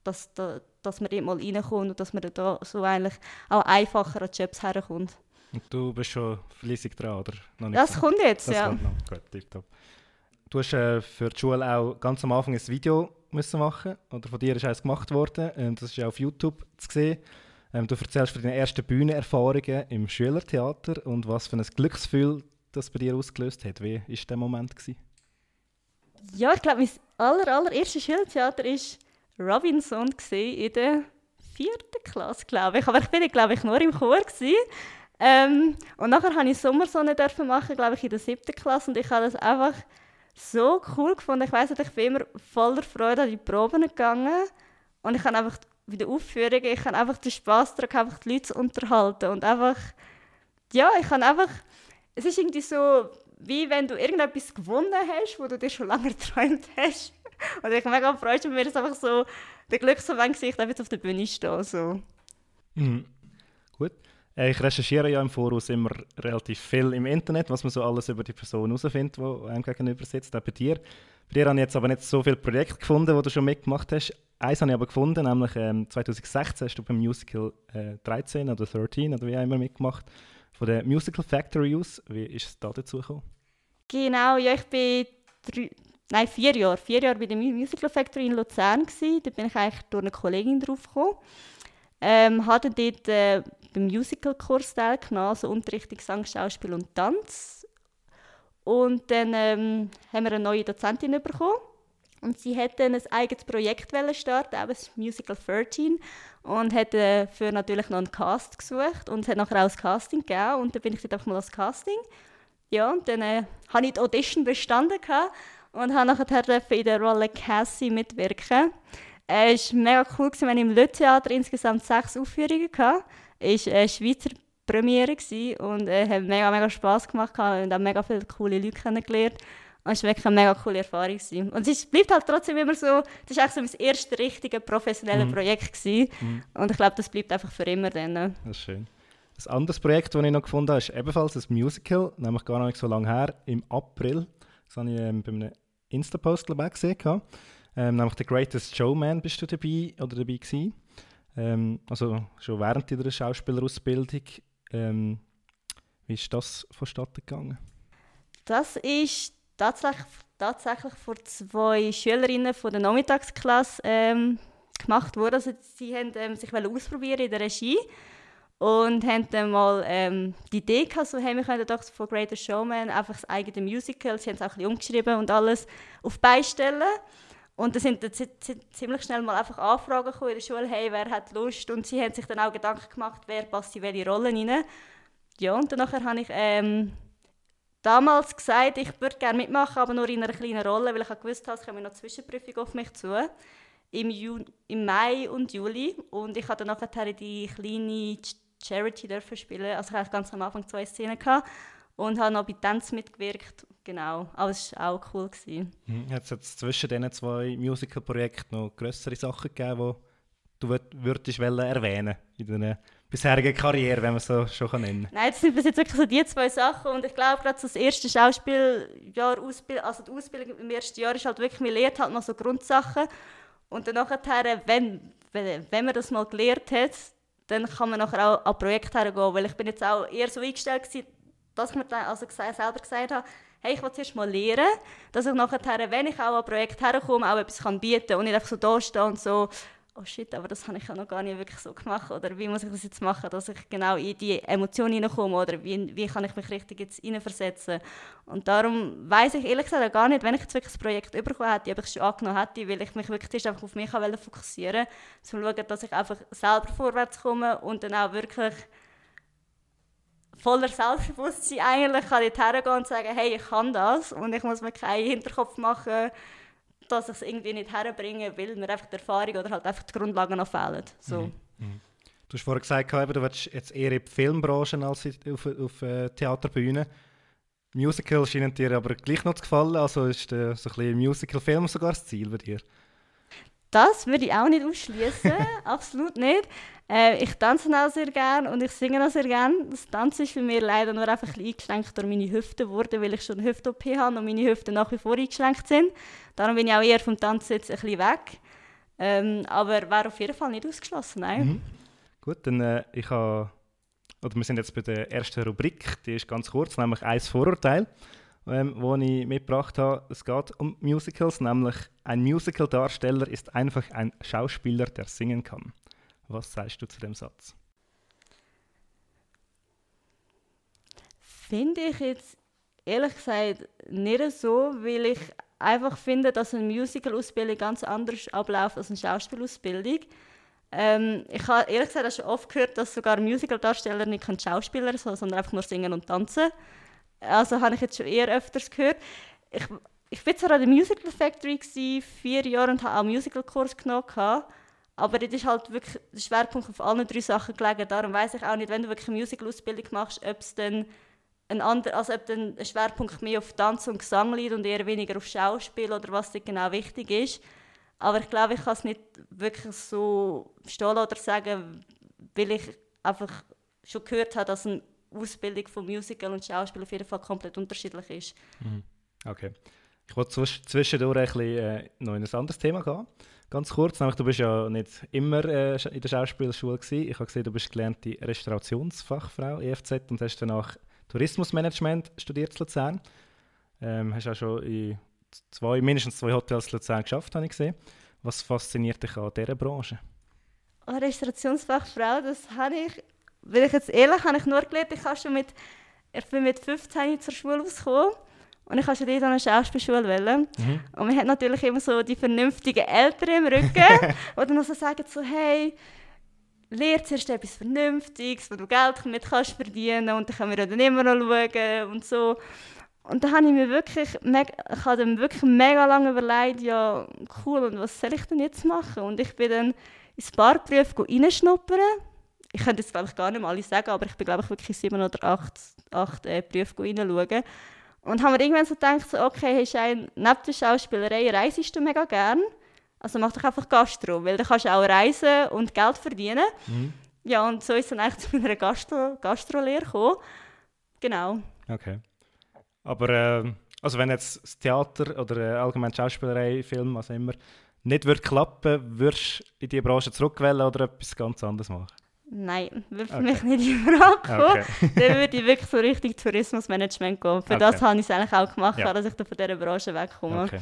dass, dass, dass man dort mal reinkommt und dass man da so eigentlich auch einfacher an Jobs herkommt. Und du bist schon fleissig dran, oder? Noch nicht das dran? kommt jetzt, das ja. Gut, tipptopp. Du hast äh, für die Schule auch ganz am Anfang ein Video müssen machen oder von dir ist eines gemacht worden. Ähm, das ist ja auf YouTube zu sehen. Ähm, du erzählst von deinen ersten Bühnenerfahrungen im Schülertheater und was für ein Glücksgefühl das bei dir ausgelöst hat? Wie war der Moment? Gewesen? Ja, ich glaube, mein aller, allererstes Schultheater war Robinson in der vierten Klasse, glaube ich. Aber ich war, glaube ich, nur im Chor. Ähm, und nachher durfte ich Sommersonne machen, glaube ich, in der siebten Klasse. Und ich habe das einfach so cool gefunden. Ich weiß nicht, ich bin immer voller Freude an die Proben gegangen. Und ich habe einfach den Aufführungen, ich habe einfach den Spass daran, einfach die Leute zu unterhalten. Und einfach, ja, ich habe einfach es ist irgendwie so, wie wenn du irgendetwas gewonnen hast, wo du dir schon lange geträumt hast. Und ich mega freue mich, mir ist einfach so der Glücksmoment Gesicht einfach auf der Bühne stehen. So. Mhm. Gut. Äh, ich recherchiere ja im Voraus immer relativ viel im Internet, was man so alles über die Person herausfindet, die einem gegenüber sitzt, auch bei dir. Bei dir habe ich jetzt aber nicht so viele Projekte gefunden, die du schon mitgemacht hast. Eins habe ich aber gefunden, nämlich ähm, 2016 hast du beim Musical äh, 13 oder 13 oder wie auch immer mitgemacht von der Musical Factory aus. Wie ist es da dazu gekommen? Genau, ja, ich bin drei, nein, vier Jahre, vier Jahre bei der Musical Factory in Luzern gewesen. Da bin ich eigentlich durch eine Kollegin drauf gekommen. Ähm, hatte dort äh, beim Musical-Kurs teilgenommen, also Unterricht Gesang, Schauspiel und Tanz. Und dann ähm, haben wir eine neue Dozentin bekommen. Und sie hätte ein eigenes Projekt starten, eben das Musical 13 und hat dafür natürlich noch einen Cast gesucht und es hat nachher auch ein Casting gegeben und dann bin ich dort einfach mal als Casting. Ja, und dann äh, habe ich die Audition bestanden und habe nachher in der Rolle Cassie mitwirken. Es war mega cool, gewesen, wir hatten im Le Theater insgesamt sechs Aufführungen. Gehabt. Es war eine Schweizer Premiere und es äh, hat mega, mega Spass gemacht und auch mega viele coole Leute kennengelernt. Und es war wirklich eine mega coole Erfahrung. Gewesen. Und es bleibt halt trotzdem immer so, das war so mein erstes richtiges professionelles mhm. Projekt. Gewesen. Mhm. Und ich glaube, das bleibt einfach für immer dann. Das ist schön. Ein anderes Projekt, das ich noch gefunden habe, ist ebenfalls ein Musical, nämlich gar nicht so lange her, im April. Das habe ich ähm, bei einem Insta-Post gesehen. Ähm, nämlich «The Greatest Showman» bist du dabei oder dabei gewesen. Ähm, also schon während deiner Schauspielerausbildung. Ähm, wie ist das vonstatten gegangen? Das ist tatsächlich, tatsächlich von zwei Schülerinnen von der Nachmittagsklasse ähm, gemacht worden. Also sie haben ähm, sich ausprobieren in der Regie und haben dann mal ähm, die Idee gehabt, so haben wir können doch von Greater Showman einfach das eigene Musical, sie haben es auch ein bisschen umgeschrieben und alles auf beistellen. Und da sind, sind ziemlich schnell mal einfach Anfragen gekommen in der Schule, hey, wer hat Lust? Und sie haben sich dann auch Gedanken gemacht, wer passt in welche Rollen rein. Ja, und dann habe ich ähm, damals gesagt, ich würde gerne mitmachen, aber nur in einer kleinen Rolle, weil ich gewusst habe, es kommt noch Zwischenprüfung auf mich zu. im, Ju im Mai und Juli und ich hatte nachher die kleine Charity dürfen spielen. Also ich hatte ganz am Anfang zwei Szenen gehabt und habe noch bei Tanz mitgewirkt. Genau, aber es war auch cool. Gewesen. Mhm. Hat es zwischen diesen zwei Musical-Projekten noch größere Sachen gegeben, die du würdest erwähnen in deiner bisherigen Karriere, wenn man es so schon nennen kann? Nein, das sind bis jetzt wirklich so die zwei Sachen und ich glaube gerade das erste Schauspieljahr, Ausbildung, also die Ausbildung im ersten Jahr ist halt wirklich, man lernt halt noch so Grundsachen und dann nachher, wenn, wenn, man das mal gelernt hat, dann kann man nachher auch an Projekte hergehen, weil ich bin jetzt auch eher so eingestellt gewesen, dass ich mir dann also selber gesagt habe, hey, ich will zuerst mal lernen, dass ich nachher, wenn ich auch an Projekte herkomme, auch etwas bieten kann und nicht einfach so da stehe und so oh shit, aber das habe ich ja noch gar nicht wirklich so gemacht. Oder wie muss ich das jetzt machen, dass ich genau in die Emotionen hineinkomme? Oder wie, wie kann ich mich richtig jetzt hineinversetzen? Und darum weiß ich ehrlich gesagt gar nicht, wenn ich jetzt wirklich das Projekt bekommen hätte, ob ich es schon angenommen hätte, weil ich mich wirklich einfach auf mich fokussieren wollte, um zu schauen, dass ich einfach selber vorwärts komme und dann auch wirklich voller Selbstbewusstsein eigentlich kann ich hergehen und sagen, hey, ich kann das und ich muss mir keinen Hinterkopf machen, dass ich es irgendwie nicht herbringe, weil mir einfach die Erfahrung oder halt einfach die Grundlagen noch fehlen. So. Mhm. Mhm. Du hast vorhin gesagt, du willst jetzt eher in die Filmbranche als auf, auf äh, Theaterbühnen. Musical scheinen dir aber gleich noch zu gefallen, also ist äh, so ein bisschen Musical-Film sogar das Ziel bei dir? Das würde ich auch nicht ausschließen, absolut nicht. Äh, ich tanze auch sehr gerne und ich singe auch sehr gerne. Das Tanzen ist für mich leider nur einfach ein eingeschränkt durch meine Hüfte geworden, weil ich schon eine Hüft-OP habe und meine Hüften nach wie vor eingeschränkt sind. Darum bin ich auch eher vom Tanzen jetzt ein bisschen weg. Ähm, aber wäre auf jeden Fall nicht ausgeschlossen, nein. Mhm. Gut, dann äh, ich habe, oder wir sind jetzt bei der ersten Rubrik, die ist ganz kurz, nämlich «Eins Vorurteil» ähm, wo ich mitgebracht habe. Es geht um Musicals, nämlich ein Musical-Darsteller ist einfach ein Schauspieler, der singen kann. Was sagst du zu dem Satz? Finde ich jetzt ehrlich gesagt nicht so, weil ich einfach finde, dass eine Musical-Ausbildung ganz anders abläuft als eine Schauspielausbildung. Ähm, ich habe ehrlich gesagt schon oft gehört, dass sogar Musical-Darsteller nicht Schauspieler sind, sondern einfach nur singen und tanzen. Also habe ich jetzt schon eher öfters gehört. Ich, ich war zwar an der Musical Factory gewesen, vier Jahre und habe auch Musical-Kurs genommen. Aber das ist halt wirklich der Schwerpunkt auf allen drei Sachen gelegen. Darum weiß ich auch nicht, wenn du wirklich eine Musical-Ausbildung machst, ob es dann ein ander, also ob dann ein Schwerpunkt mehr auf Tanz und Gesang liegt und eher weniger auf Schauspiel oder was da genau wichtig ist. Aber ich glaube, ich kann es nicht wirklich so stehen oder sagen, weil ich einfach schon gehört habe, dass ein Ausbildung von Musical und Schauspiel auf jeden Fall komplett unterschiedlich ist. Mhm. Okay. Ich wollte zwischendurch ein bisschen, äh, noch in ein anderes Thema gehen. Ganz kurz, nämlich du bist ja nicht immer äh, in der Schauspielschule gewesen. Ich habe gesehen, du bist gelernte Restaurationsfachfrau EFZ und hast danach Tourismusmanagement studiert in Luzern. Ähm, hast auch schon in zwei, mindestens zwei Hotels in Luzern geschafft, habe ich gesehen. Was fasziniert dich an dieser Branche? Oh, Restaurationsfachfrau, das habe ich weil ich jetzt ehrlich habe ich nur gelernt, ich, schon mit, ich bin mit 15 zur Schule ausgekommen und ich wollte schon an eine Schauspielschule. Wollen. Mhm. Und man hat natürlich immer so die vernünftigen Eltern im Rücken, die dann so sagen so, hey, lehrt zuerst etwas Vernünftiges, wo du Geld mit kannst verdienen und dann können wir dann immer noch schauen und so. Und da habe ich mir wirklich, ich habe dann wirklich mega lange überlegt, ja cool, und was soll ich denn jetzt machen? Und ich bin dann ins Barberuf reinschnuppern ich könnte jetzt glaube ich gar nicht mal alles sagen, aber ich bin glaube ich wirklich sieben oder acht, acht äh, Berufe reinschauen. Und haben wir irgendwann so gedacht, so, okay, hey Schein, neben der Schauspielerei reisest du mega gern. Also mach doch einfach Gastro, weil dann kannst du auch reisen und Geld verdienen. Mhm. Ja, und so ist dann eigentlich zu meiner Gastro Gastrolehre gekommen. Genau. Okay. Aber äh, also wenn jetzt das Theater oder äh, allgemein Schauspielerei, Film, was immer, nicht würde klappen, würdest du in diese Branche zurückwählen oder etwas ganz anderes machen? Nein, würde okay. mich nicht in Frage kommen. Okay. dann würde ich wirklich so richtig Tourismusmanagement gehen. Für okay. das habe ich es eigentlich auch gemacht, ja. dass ich da von dieser Branche wegkomme. Okay.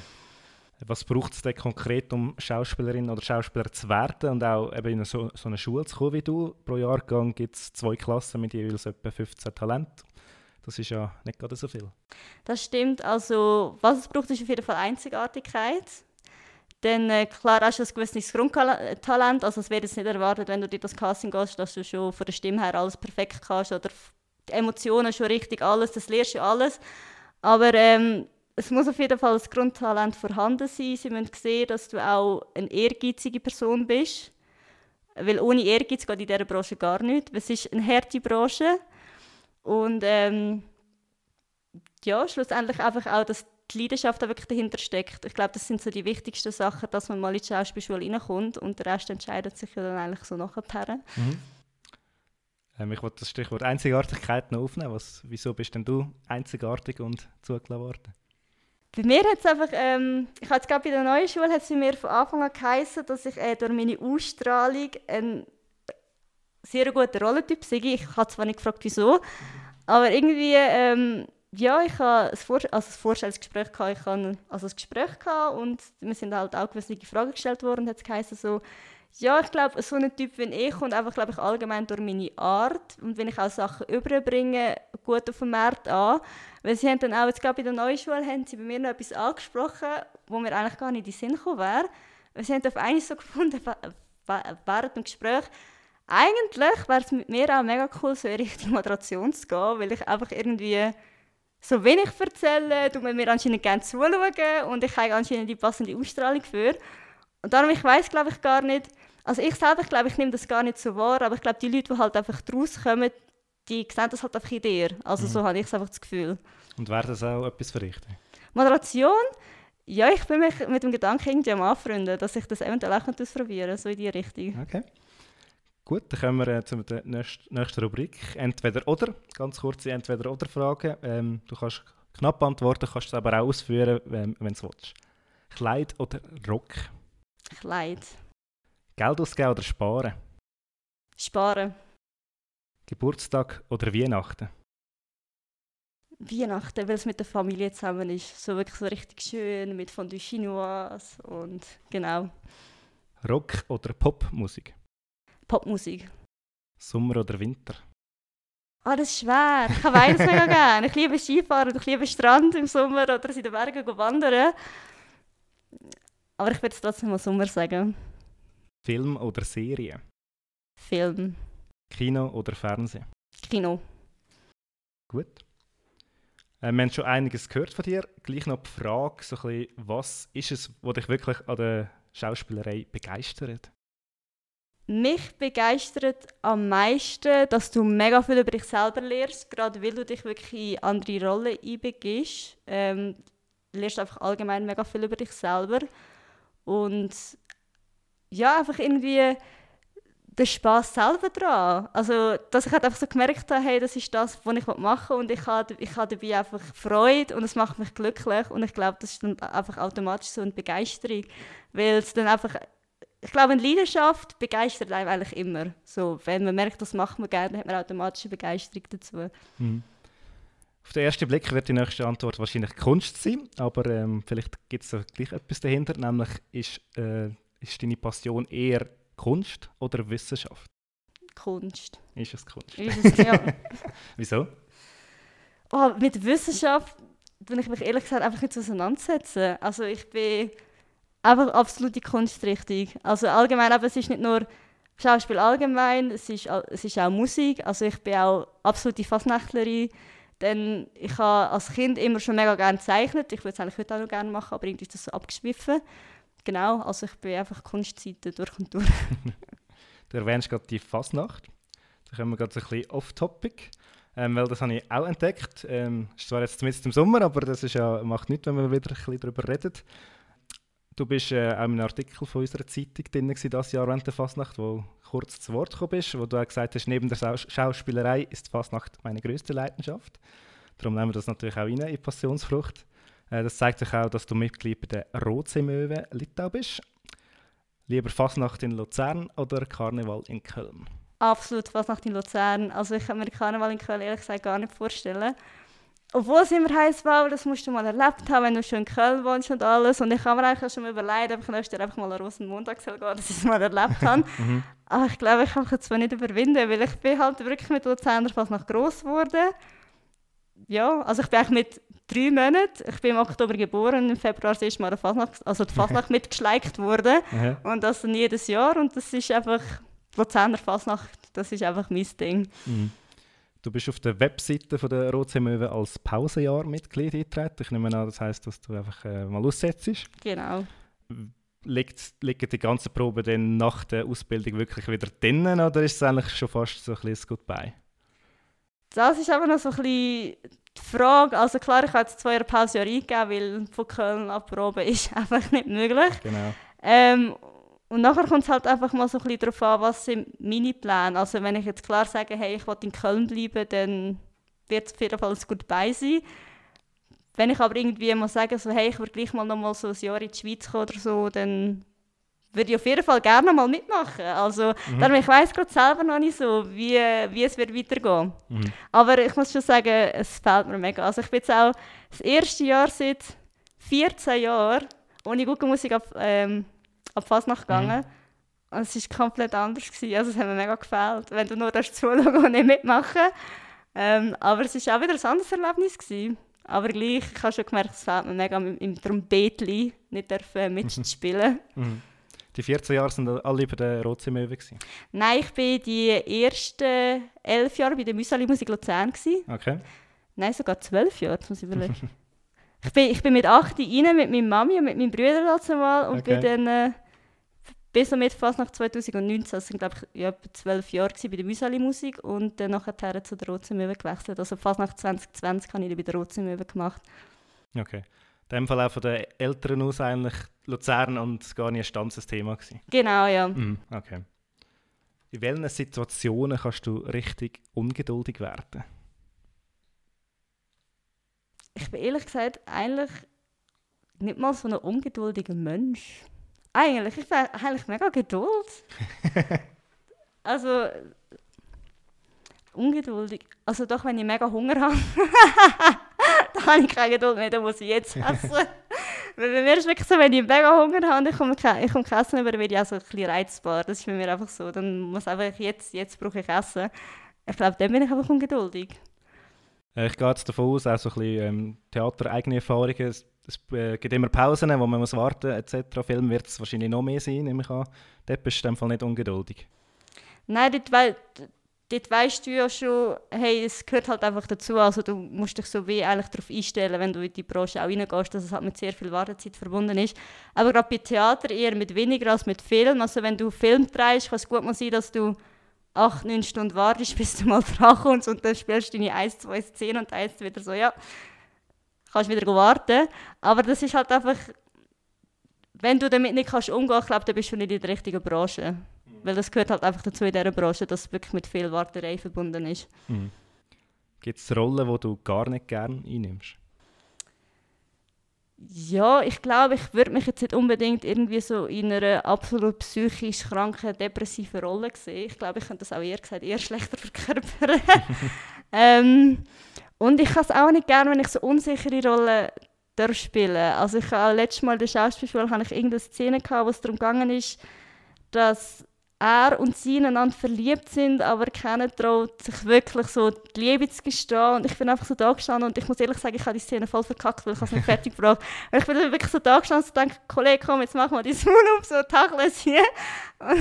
Was braucht es denn konkret, um Schauspielerin oder Schauspieler zu werden und auch eben in so, so eine Schule zu kommen wie du? Pro Jahrgang gibt es zwei Klassen mit jeweils etwa 15 Talenten. Das ist ja nicht gerade so viel. Das stimmt. Also, was es braucht, ist auf jeden Fall Einzigartigkeit. Dann, äh, klar, hast du ein gewisses Grundtalent. Also, es wird jetzt nicht erwartet, wenn du dir das Casting gehst, dass du schon von der Stimme her alles perfekt kannst oder die Emotionen schon richtig, alles. Das lernst du alles. Aber ähm, es muss auf jeden Fall das Grundtalent vorhanden sein. Sie müssen sehen, dass du auch eine ehrgeizige Person bist. Weil ohne Ehrgeiz geht in dieser Branche gar nicht. Es ist eine harte Branche. Und ähm, ja, schlussendlich einfach auch, dass die Leidenschaft auch wirklich dahinter steckt. Ich glaube, das sind so die wichtigsten Sachen, dass man mal in die Schauspielschule reinkommt und der Rest entscheidet sich ja dann eigentlich so nachher. Mhm. Ähm, ich wollte das Stichwort Einzigartigkeit noch aufnehmen. Was, wieso bist denn du einzigartig und zugelassen worden? Bei mir hat es einfach, ähm, ich habe gerade bei der neuen Schule, hat es mir von Anfang an geheißen, dass ich äh, durch meine Ausstrahlung ein sehr guter Rollentyp sei. Ich habe zwar nicht gefragt, wieso, aber irgendwie, ähm, ja, ich habe ein, Vor also ein Vorstellungsgespräch gehabt, ich hatte also ein Gespräch gehabt und mir sind halt auch gewisse Fragen gestellt worden und hat es so, ja, ich glaube, so ein Typ wie ich kommt einfach, glaube ich, allgemein durch meine Art und wenn ich auch Sachen überbringe, gut auf dem Markt an. Weil sie haben dann auch, jetzt gerade bei der neuen Schule, haben sie bei mir noch etwas angesprochen, wo mir eigentlich gar nicht in den Sinn gekommen wäre. Weil sie haben auf einmal so gefunden, während dem Gespräch, eigentlich wäre es mit mir auch mega cool, so in Richtung Moderation zu gehen, weil ich einfach irgendwie so wenig erzähle, du mir anscheinend gerne zuschauen und ich habe anscheinend die passende Ausstrahlung für. Und darum, ich weiß glaube ich gar nicht, also ich selber glaube, ich nehme das gar nicht so wahr, aber ich glaube, die Leute, die halt einfach draus kommen, die sehen das halt einfach in dir. Also mhm. so habe ich einfach das Gefühl. Und wäre das auch etwas dich? Moderation? Ja, ich bin mich mit dem Gedanken irgendwie am anfreunden, dass ich das eventuell auch ausprobieren könnte, so in die Richtung. Okay. Gut, dann kommen wir äh, zur nächsten Rubrik. Entweder oder. Ganz kurze Entweder-oder-Fragen. Ähm, du kannst knapp antworten, kannst es aber auch ausführen, wenn, wenn du willst. Kleid oder Rock? Kleid. Geld ausgeben oder sparen? Sparen. Geburtstag oder Weihnachten? Weihnachten, weil es mit der Familie zusammen ist. So wirklich so richtig schön mit Fondue Chinoise und genau. Rock oder Popmusik? Popmusik. Sommer oder Winter? Ah, das ist schwer. Ich habe beides mega gerne. Ich liebe Skifahren und ich liebe Strand im Sommer oder in den Bergen wandern. Aber ich würde es trotzdem mal Sommer sagen. Film oder Serie? Film. Kino oder Fernsehen? Kino. Gut. Äh, wir haben schon einiges gehört von dir. Gleich noch die Frage, so ein bisschen, was ist es, was dich wirklich an der Schauspielerei begeistert? Mich begeistert am meisten, dass du mega viel über dich selber lernst, gerade weil du dich wirklich in andere Rollen einbegibst. Ähm, lernst einfach allgemein mega viel über dich selber. Und ja, einfach irgendwie den Spaß selber dran. Also, dass ich halt einfach so gemerkt habe, hey, das ist das, was ich machen will und ich habe, ich habe dabei einfach Freude und es macht mich glücklich und ich glaube, das ist dann einfach automatisch so eine Begeisterung, weil es dann einfach, ich glaube, eine Leidenschaft begeistert einem eigentlich immer. So, wenn man merkt, das macht man gerne, hat man automatisch eine Begeisterung dazu. Mhm. Auf den ersten Blick wird die nächste Antwort wahrscheinlich Kunst sein, aber ähm, vielleicht gibt es gleich etwas dahinter, nämlich ist, äh, ist deine Passion eher Kunst oder Wissenschaft? Kunst. Ist es Kunst? Ist es, ja. Wieso? Oh, mit Wissenschaft bin ich mich ehrlich gesagt einfach nicht auseinandersetzen. Also ich bin einfach absolut die Kunstrichtung. Also allgemein, aber es ist nicht nur Schauspiel allgemein, es ist, es ist auch Musik. Also ich bin auch absolute Fasnächtlerin. Denn ich habe als Kind immer schon mega gerne gezeichnet. Ich würde es eigentlich heute auch noch gerne machen, aber irgendwie ist das so abgeschwiffen. Genau, also ich bin einfach Kunstseite durch und durch. du erwähnst gerade die Fasnacht. Da kommen wir gerade ein bisschen off-topic. Ähm, weil das habe ich auch entdeckt. Ähm, ist zwar jetzt zumindest im Sommer, aber das ist ja, macht nichts, wenn wir wieder ein bisschen darüber reden. Du bist äh, auch in einem Artikel von unserer Zeitung drin dieses Jahr während der Fasnacht, wo kurz zu Wort gekommen bist, wo du auch gesagt hast, neben der Schauspielerei ist die Fasnacht meine größte Leidenschaft. Darum nehmen wir das natürlich auch rein in Passionsfrucht. Äh, das zeigt sich auch, dass du Mitglied bei der Rotseemöwe Litau bist. Lieber Fasnacht in Luzern oder Karneval in Köln? Absolut Fasnacht in Luzern. Also ich kann mir Karneval in Köln ehrlich gesagt gar nicht vorstellen. Obwohl es immer heisst, wow, das musst du mal erlebt haben, wenn du schon in Köln wohnst und alles. Und ich habe mir eigentlich schon überlegt, ob ich nächstes Jahr einfach mal an Rosenmontag gehen dass ich es mal erlebt habe. Mhm. Aber ich glaube, ich kann mich jetzt nicht überwinden, weil ich bin halt wirklich mit Luzerner fast noch gross geworden. Ja, also ich bin eigentlich mit drei Monaten, ich bin im Oktober geboren, im Februar ist mal Fasnacht, also die Fasnacht mitgeschleicht worden. Mhm. Und das dann jedes Jahr. Und das ist einfach, Luzerner Fasnacht, das ist einfach mein Ding. Mhm. Du bist auf der Webseite von der Rotseemöwe als Pausenjahr-Mitglied eingetreten. Ich nehme an, das heisst, dass du einfach äh, mal aussetzt. Genau. Liegt, liegen die ganzen Proben dann nach der Ausbildung wirklich wieder drinnen oder ist es eigentlich schon fast so ein bisschen Goodbye? Das ist aber noch so ein bisschen die Frage. Also klar, ich habe jetzt zwei Jahre Pause eingegeben, weil von Köln abproben ist einfach nicht möglich. Genau. Ähm, und nachher kommt es halt einfach mal so ein bisschen darauf an, was sind meine Pläne. Also wenn ich jetzt klar sage, hey, ich will in Köln bleiben, dann wird es auf jeden Fall ein Goodbye sein. Wenn ich aber irgendwie mal sage, so, hey, ich würde gleich mal noch mal so ein Jahr in die Schweiz kommen oder so, dann würde ich auf jeden Fall gerne mal mitmachen. Also, mhm. darum, ich weiß gerade selber noch nicht so, wie, wie es wird weitergehen. Mhm. Aber ich muss schon sagen, es fällt mir mega. Also ich bin jetzt auch das erste Jahr seit 14 Jahren ohne gute Musik ab, ähm, ab Fasnacht gegangen. Mhm. Und es war komplett anders. Gewesen. Also es hat mir mega gefällt, wenn du nur das zuschauen und nicht mitmachen. Ähm, aber es war auch wieder ein anderes Erlebnis. Gewesen. Aber gleich, ich habe schon gemerkt, es fällt mir mega im Trompetli nicht dürfen mitspielen. Mhm. Die 14 Jahre sind alle bei der Rotzimöwe? Nein, ich war die ersten elf Jahre bei der Müsali Musik Luzern. Gewesen. Okay. Nein, sogar zwölf Jahre, muss ich überlegen. ich, bin, ich bin mit 8 rein, mit meiner Mami und mit meinen Brüdern dazu mal und okay. bin dann äh, bis und mit fast nach 2019, das sind glaube ich ja, etwa zwölf Jahre bei der Müsali Musik und dann nachher zu der Rotzimöwe gewechselt. Also fast nach 2020 habe ich dann bei der Rotzimöwe gemacht. Okay in dem Fall auch von den Eltern aus eigentlich Luzern und gar nicht ein Stammesthema gewesen. Genau, ja. Mm, okay. In welchen Situationen kannst du richtig ungeduldig werden? Ich bin ehrlich gesagt eigentlich nicht mal so ein ungeduldiger Mensch. Eigentlich, ich bin eigentlich mega geduld. also, ungeduldig. Also doch, wenn ich mega Hunger habe. da habe ich keine Geduld mehr, da muss ich jetzt essen. Weil bei mir ist es wirklich so, wenn ich mega Hunger habe und ich komme, ich komme essen über, werde ich auch so ein bisschen reizbar. Das ist bei mir einfach so. Dann muss einfach jetzt, jetzt brauche ich Essen. Ich glaube, dann bin ich einfach ungeduldig. Äh, ich gehe jetzt davon aus, auch so ein bisschen ähm, Theater, eigene Erfahrungen. Es, es äh, gibt immer Pausen, wo man muss warten etc. Film wird es wahrscheinlich noch mehr sein, nehme ich an. Dort bist du in dem Fall nicht ungeduldig. Nein, dort, weil, dort weißt du ja schon, hey, es gehört halt einfach dazu. Also du musst dich so wie eigentlich darauf einstellen, wenn du in die Branche auch reingehst, dass es halt mit sehr viel Wartezeit verbunden ist. Aber gerade bei Theater eher mit weniger als mit Film. Also wenn du Film drehst, kann es gut sein, dass du acht, neun Stunden wartest, bis du mal dran kommst und dann spielst du deine 1, 2 Szenen und dann wieder so, ja, kannst wieder warten. Aber das ist halt einfach, wenn du damit nicht kannst umgehen kannst, dann bist du nicht in der richtigen Branche. Weil das gehört halt einfach dazu in dieser Branche, dass es wirklich mit viel Warterei verbunden ist. Mhm. Gibt es Rollen, die du gar nicht gerne einnimmst? Ja, ich glaube, ich würde mich jetzt nicht unbedingt irgendwie so in einer absolut psychisch kranken, depressiven Rolle sehen. Ich glaube, ich könnte das auch eher gesagt eher schlechter verkörpern. ähm, und ich kann es auch nicht gerne, wenn ich so unsichere Rollen spielen Also ich habe letztes Mal in der Schauspielschule habe ich irgendeine Szene gehabt, wo es darum gegangen ist, dass er und sie ineinander verliebt sind, aber keiner traut sich wirklich so die Liebe zu gestehen. Und ich bin einfach so da gestanden und ich muss ehrlich sagen, ich habe die Szene voll verkackt, weil ich es nicht fertig gebracht Und ich bin dann wirklich so da gestanden und denke, Kollege, komm, jetzt machen wir die Mund auf, so Tachles hier. Und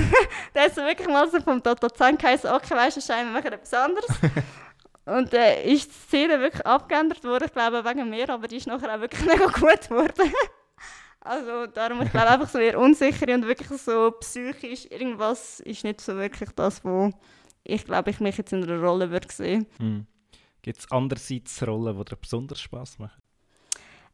dann ist so wirklich mal so vom Zang geheißen, okay, weißt du, scheinbar machen wir etwas anderes. Und äh, ist die Szene wirklich abgeändert worden, ich glaube wegen mir, aber die ist nachher auch wirklich mega gut geworden. Also darum, ich glaube einfach so eher unsicher und wirklich so psychisch, irgendwas ist nicht so wirklich das, wo ich glaube, ich mich jetzt in einer Rolle würde sehen. Hm. Gibt es andererseits Rollen, die dir besonders Spass machen?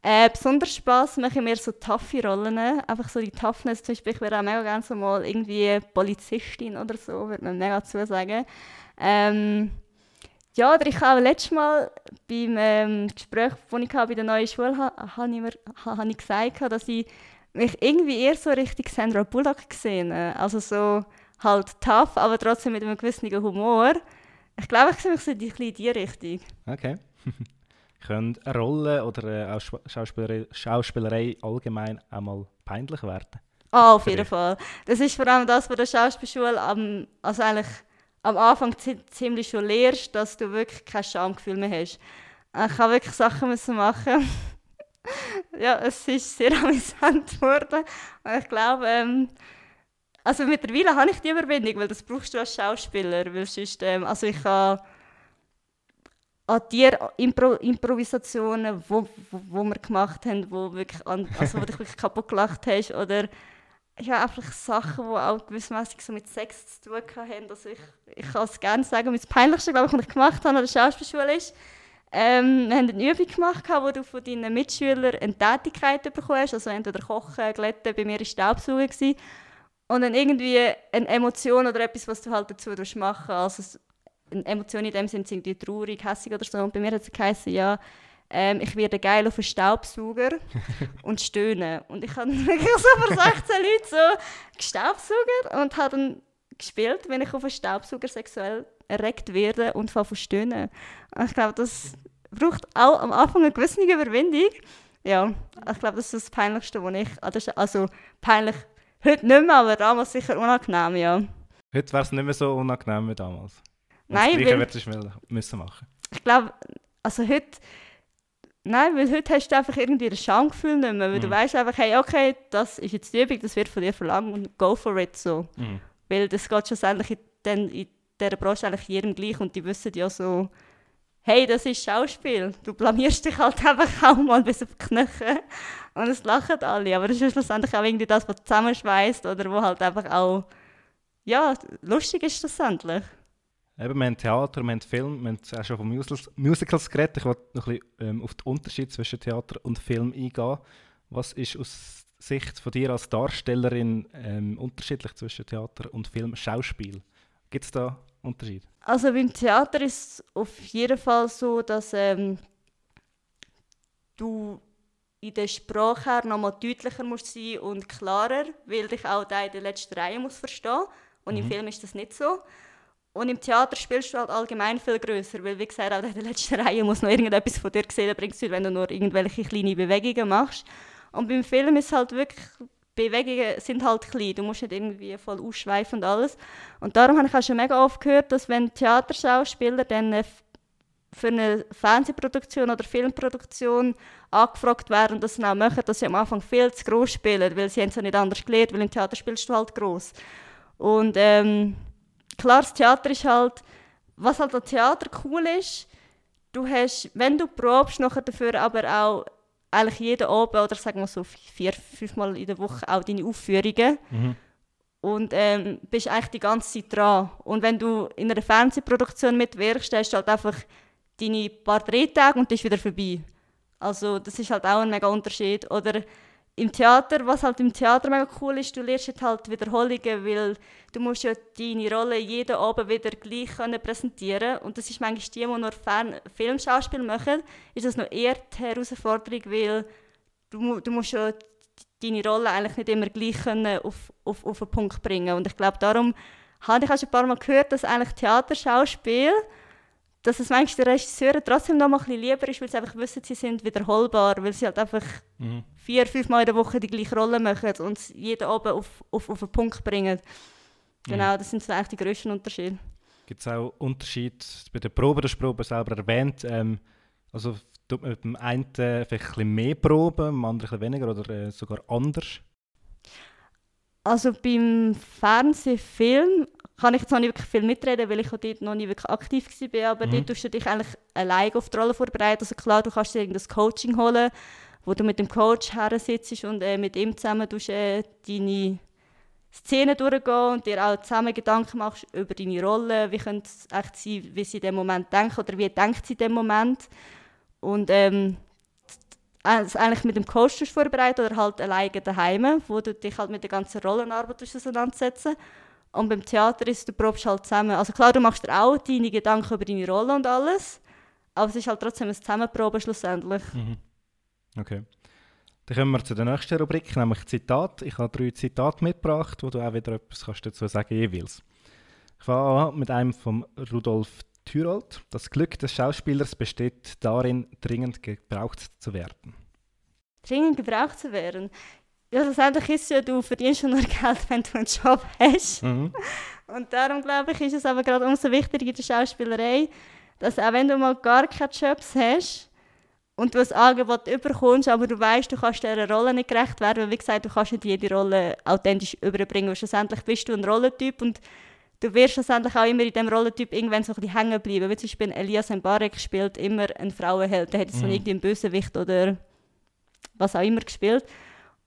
Äh, besonders Spass machen mir so taffe Rollen. Einfach so die Toughness. Zum Beispiel, ich wäre auch mega gerne so mal irgendwie Polizistin oder so, würde man mega zusagen. Ähm, ja, oder ich habe letztes Mal beim ähm, Gespräch, das ich bei der neuen Schule hatte, habe ich, mir, habe ich gesagt, dass ich mich irgendwie eher so richtig Sandra Bullock gesehen Also so halt tough, aber trotzdem mit einem gewissen Humor. Ich glaube, ich sehe mich so in die Richtung. Okay. Können eine Rolle oder äh, auch Schauspielerei, Schauspielerei allgemein einmal peinlich werden? Ah, oh, auf jeden Fall. Das ist vor allem das, was der Schauspielschule also eigentlich am Anfang ziemlich schon lernst, dass du wirklich kein Schamgefühl mehr hast. Ich habe wirklich Sachen müssen machen. ja, es ist sehr amüsant geworden. Und ich glaube, ähm, also mittlerweile habe ich die Überwindung, weil das brauchst du als Schauspieler, weil sonst, ähm, also ich habe an die Impro Improvisationen, wo, wo, wo wir gemacht haben, wo, wirklich an, also, wo dich wirklich kaputt gelacht hast. Oder ja, einfach Sachen, die auch gewissermaßen so mit Sex zu tun haben. Also ich, ich kann es gerne sagen, das Peinlichste, glaube ich, was ich gemacht habe an der Schauspielschule ist, ähm, wir haben eine Übung gemacht, wo du von deinen Mitschülern eine Tätigkeit bekommen hast, also entweder kochen, glätten, bei mir war Staubsaugen. Gewesen. Und dann irgendwie eine Emotion oder etwas, was du halt dazu machen Also eine Emotion in dem Sinne sind irgendwie traurig, hässlich oder so. Und bei mir hat es geheißen, ja, ähm, ich werde geil auf einen Staubsauger und stöhnen. Und ich habe wirklich so vor 16 Leuten so Staubsauger und habe dann gespielt, wenn ich auf einen Staubsauger sexuell erregt werde und fange zu stöhnen. Und ich glaube, das braucht auch am Anfang eine gewisse Überwindung. Ja, ich glaube, das ist das Peinlichste, was ich... Also peinlich heute nicht mehr, aber damals sicher unangenehm, ja. Heute wäre es nicht mehr so unangenehm wie damals. Nein, das Gleiche weil, du müssen machen. Ich glaube, also heute... Nein, weil heute hast du einfach irgendwie ein Schamgefühl nicht mehr, weil mhm. du weißt einfach, hey, okay, das ist jetzt die Übung, das wird von dir verlangt und go for it so. Mhm. Weil das geht schlussendlich in, dann in dieser Branche eigentlich jedem gleich und die wissen ja so, hey, das ist Schauspiel. Du blamierst dich halt einfach auch mal bis auf die Knochen und es lachen alle. Aber das ist schlussendlich auch irgendwie das, was zusammenschweißt oder wo halt einfach auch, ja, lustig ist schlussendlich. Eben, wir haben Theater, wir haben Film, wir haben auch schon von Musicals, Musicals geredet. Ich wollte noch ein bisschen ähm, auf den Unterschied zwischen Theater und Film eingehen. Was ist aus Sicht von dir als Darstellerin ähm, unterschiedlich zwischen Theater und Film, Schauspiel? Gibt es da Unterschied? Also beim Theater ist es auf jeden Fall so, dass ähm, du in der Sprache her nochmal deutlicher musst sein und klarer, weil dich auch da in der letzten Reihe muss verstehen. Und mhm. im Film ist das nicht so. Und im Theater spielst du halt allgemein viel größer, weil wie gesagt, auch in der letzten Reihe muss noch irgendetwas von dir gesehen bringst du, wenn du nur irgendwelche kleine Bewegungen machst. Und beim Film ist halt wirklich Bewegungen sind halt klein, du musst nicht irgendwie voll ausschweifen und alles. Und darum habe ich auch schon mega oft gehört, dass wenn Theaterschauspieler dann für eine Fernsehproduktion oder Filmproduktion angefragt werden und das auch machen, dass sie am Anfang viel zu groß spielen, weil sie es ja nicht anders gelernt, weil im Theater spielst du halt groß. Und ähm, klar, das Theater ist halt, was halt am Theater cool ist, du hast, wenn du probst, nachher dafür aber auch eigentlich jeden Abend oder sagen wir so vier, fünfmal in der Woche auch deine Aufführungen. Mhm. Und ähm, bist eigentlich die ganze Zeit dran. Und wenn du in einer Fernsehproduktion mitwirkst, hast du halt einfach deine paar Drehtage und das ist wieder vorbei. Also das ist halt auch ein mega Unterschied. Oder im Theater, was halt im Theater mega cool ist, du lernst halt Wiederholungen, weil du musst ja deine Rolle jeden Abend wieder gleich können präsentieren. Und das ist manchmal die, die nur Fern Filmschauspiel machen, ist das noch eher die Herausforderung, weil du, du musst ja deine Rolle eigentlich nicht immer gleich können auf, auf, auf den Punkt bringen. Und ich glaube, darum habe ich auch schon ein paar Mal gehört, dass eigentlich Theaterschauspiel dass es manchmal den Regisseuren trotzdem noch mal ein bisschen lieber ist, weil sie einfach wissen, sie sind wiederholbar, weil sie halt einfach mhm. vier, fünf Mal in der Woche die gleiche Rolle machen und jeden Abend auf, auf, auf den Punkt bringen. Genau, mhm. das sind so eigentlich die grössten Unterschiede. Gibt es auch Unterschiede bei der Probe, das Probe selber erwähnt, ähm, also tut man dem einen vielleicht ein bisschen mehr proben, beim anderen weniger oder äh, sogar anders? Also beim Fernsehfilm kann ich jetzt noch nicht wirklich viel mitreden, weil ich dort noch nicht wirklich aktiv war. Aber mhm. dort tust du dich eigentlich alleine auf die Rolle vorbereiten. Also klar, du kannst dir irgendein Coaching holen, wo du mit dem Coach her sitzt und äh, mit ihm zusammen tust, äh, deine Szenen durchgehen und dir auch zusammen Gedanken machst über deine Rolle, wie könnte es echt sein, wie sie in dem Moment denken oder wie denkt sie in dem Moment. Und ähm, also eigentlich mit dem Coach vorbereitet oder halt alleine daheim, wo du dich halt mit der ganzen Rollenarbeit auseinandersetzen und beim Theater ist, du probst halt zusammen. Also klar, du machst dir auch deine Gedanken über deine Rolle und alles, aber es ist halt trotzdem ein Zusammenproben schlussendlich. Mhm. Okay. Dann kommen wir zu der nächsten Rubrik, nämlich Zitat. Ich habe drei Zitate mitgebracht, wo du auch wieder etwas kannst dazu sagen jeweils. Ich fange an mit einem von Rudolf Thürold. Das Glück des Schauspielers besteht darin, dringend gebraucht zu werden. Dringend gebraucht zu werden? Ja, schlussendlich ist es ja, du verdienst schon nur Geld, wenn du einen Job hast. Mhm. Und darum glaube ich, ist es aber gerade umso wichtiger in der Schauspielerei, dass auch wenn du mal gar keine Jobs hast und du ein Angebot überkommst, aber du weißt, du kannst dieser Rolle nicht gerecht werden, weil wie gesagt, du kannst nicht jede Rolle authentisch überbringen. Und schlussendlich bist du ein Rollentyp und du wirst schlussendlich auch immer in diesem Rollentyp irgendwann so ein bisschen hängen bleiben. Wie zum Beispiel Elias Mbarek spielt immer einen Frauenheld. Der hat jetzt mhm. so irgendwie einen Bösewicht oder was auch immer gespielt.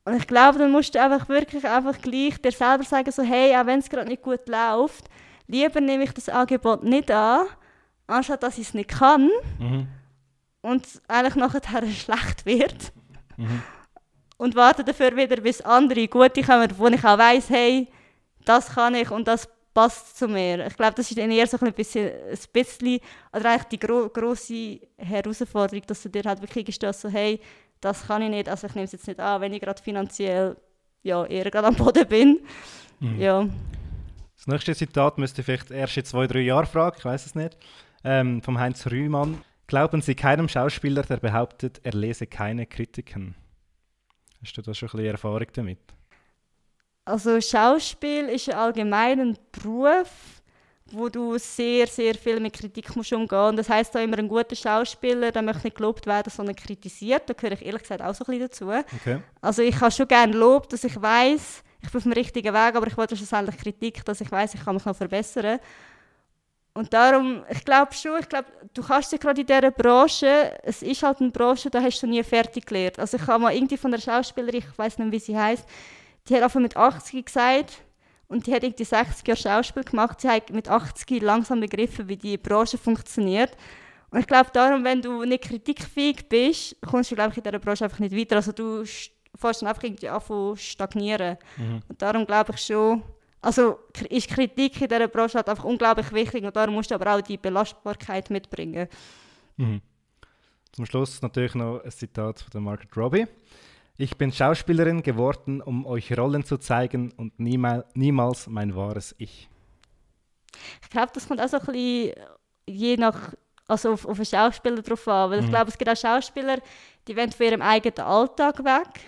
Und ich glaube, dann musst du einfach wirklich einfach gleich dir selber sagen, so, hey, auch wenn es gerade nicht gut läuft, lieber nehme ich das Angebot nicht an, anstatt dass ich es nicht kann mhm. und eigentlich nachher schlecht wird. Mhm. Und warte dafür wieder, bis andere gute kommen, wo ich auch weiss, hey, das kann ich und das passt zu mir. Ich glaube, das ist dann eher so ein bisschen, ein bisschen oder eigentlich die gro grosse Herausforderung, dass du dir halt wirklich gestehst, so, hey, das kann ich nicht, also ich nehme es jetzt nicht an, wenn ich gerade finanziell ja, eher gerade am Boden bin. Mhm. Ja. Das nächste Zitat müsste ich vielleicht erst in zwei, drei Jahren fragen, ich weiß es nicht. Ähm, vom Heinz Rühmann. Glauben Sie keinem Schauspieler, der behauptet, er lese keine Kritiken? Hast du da schon ein bisschen Erfahrung damit? Also Schauspiel ist allgemein ein Beruf, wo du sehr, sehr viel mit Kritik musst umgehen musst. Das heisst da immer, ein guter Schauspieler, der möchte nicht gelobt werden, sondern kritisiert. Da gehöre ich ehrlich gesagt auch so ein bisschen dazu. Okay. Also ich habe schon gerne Lob, dass ich weiß, ich bin auf dem richtigen Weg, aber ich wollte schlussendlich Kritik, dass ich weiß, ich kann mich noch verbessern. Und darum, ich glaube schon, ich glaube, du kannst dich gerade in dieser Branche, es ist halt eine Branche, da hast du nie fertig gelernt. Also ich habe mal irgendwie von der Schauspielerin, ich weiß nicht, wie sie heißt, die hat einfach mit 80 gesagt, und die hat irgendwie 60 Jahre Schauspiel gemacht. Sie hat mit 80 langsam begriffen, wie die Branche funktioniert. Und ich glaube, darum, wenn du nicht kritikfähig bist, kommst du, glaube ich, in dieser Branche einfach nicht weiter. Also du fährst dann einfach irgendwie an zu stagnieren. Mhm. Und darum glaube ich schon, also ist Kritik in dieser Branche halt einfach unglaublich wichtig und darum musst du aber auch die Belastbarkeit mitbringen. Mhm. Zum Schluss natürlich noch ein Zitat von Margaret Robbie. Ich bin Schauspielerin geworden, um euch Rollen zu zeigen und niemal, niemals mein wahres Ich. Ich glaube, das kommt auch so ein bisschen je nach, also auf, auf einen Schauspieler drauf an. Weil mhm. ich glaube, es gibt auch Schauspieler, die wollen von ihrem eigenen Alltag weg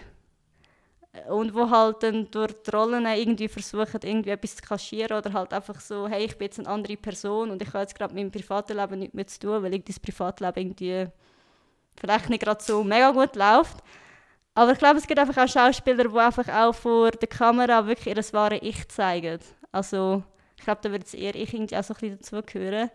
und wo halt dann durch die Rollen irgendwie versuchen, irgendwie etwas zu kaschieren oder halt einfach so, hey, ich bin jetzt eine andere Person und ich habe jetzt gerade mit meinem Privatleben nichts mehr zu tun, weil das Privatleben irgendwie vielleicht nicht gerade so mega gut läuft. Aber ich glaube, es gibt einfach auch Schauspieler, die einfach auch vor der Kamera wirklich ihr wahres Ich zeigen. Also ich glaube, da würde jetzt eher ich irgendwie auch so ein bisschen dazugehören.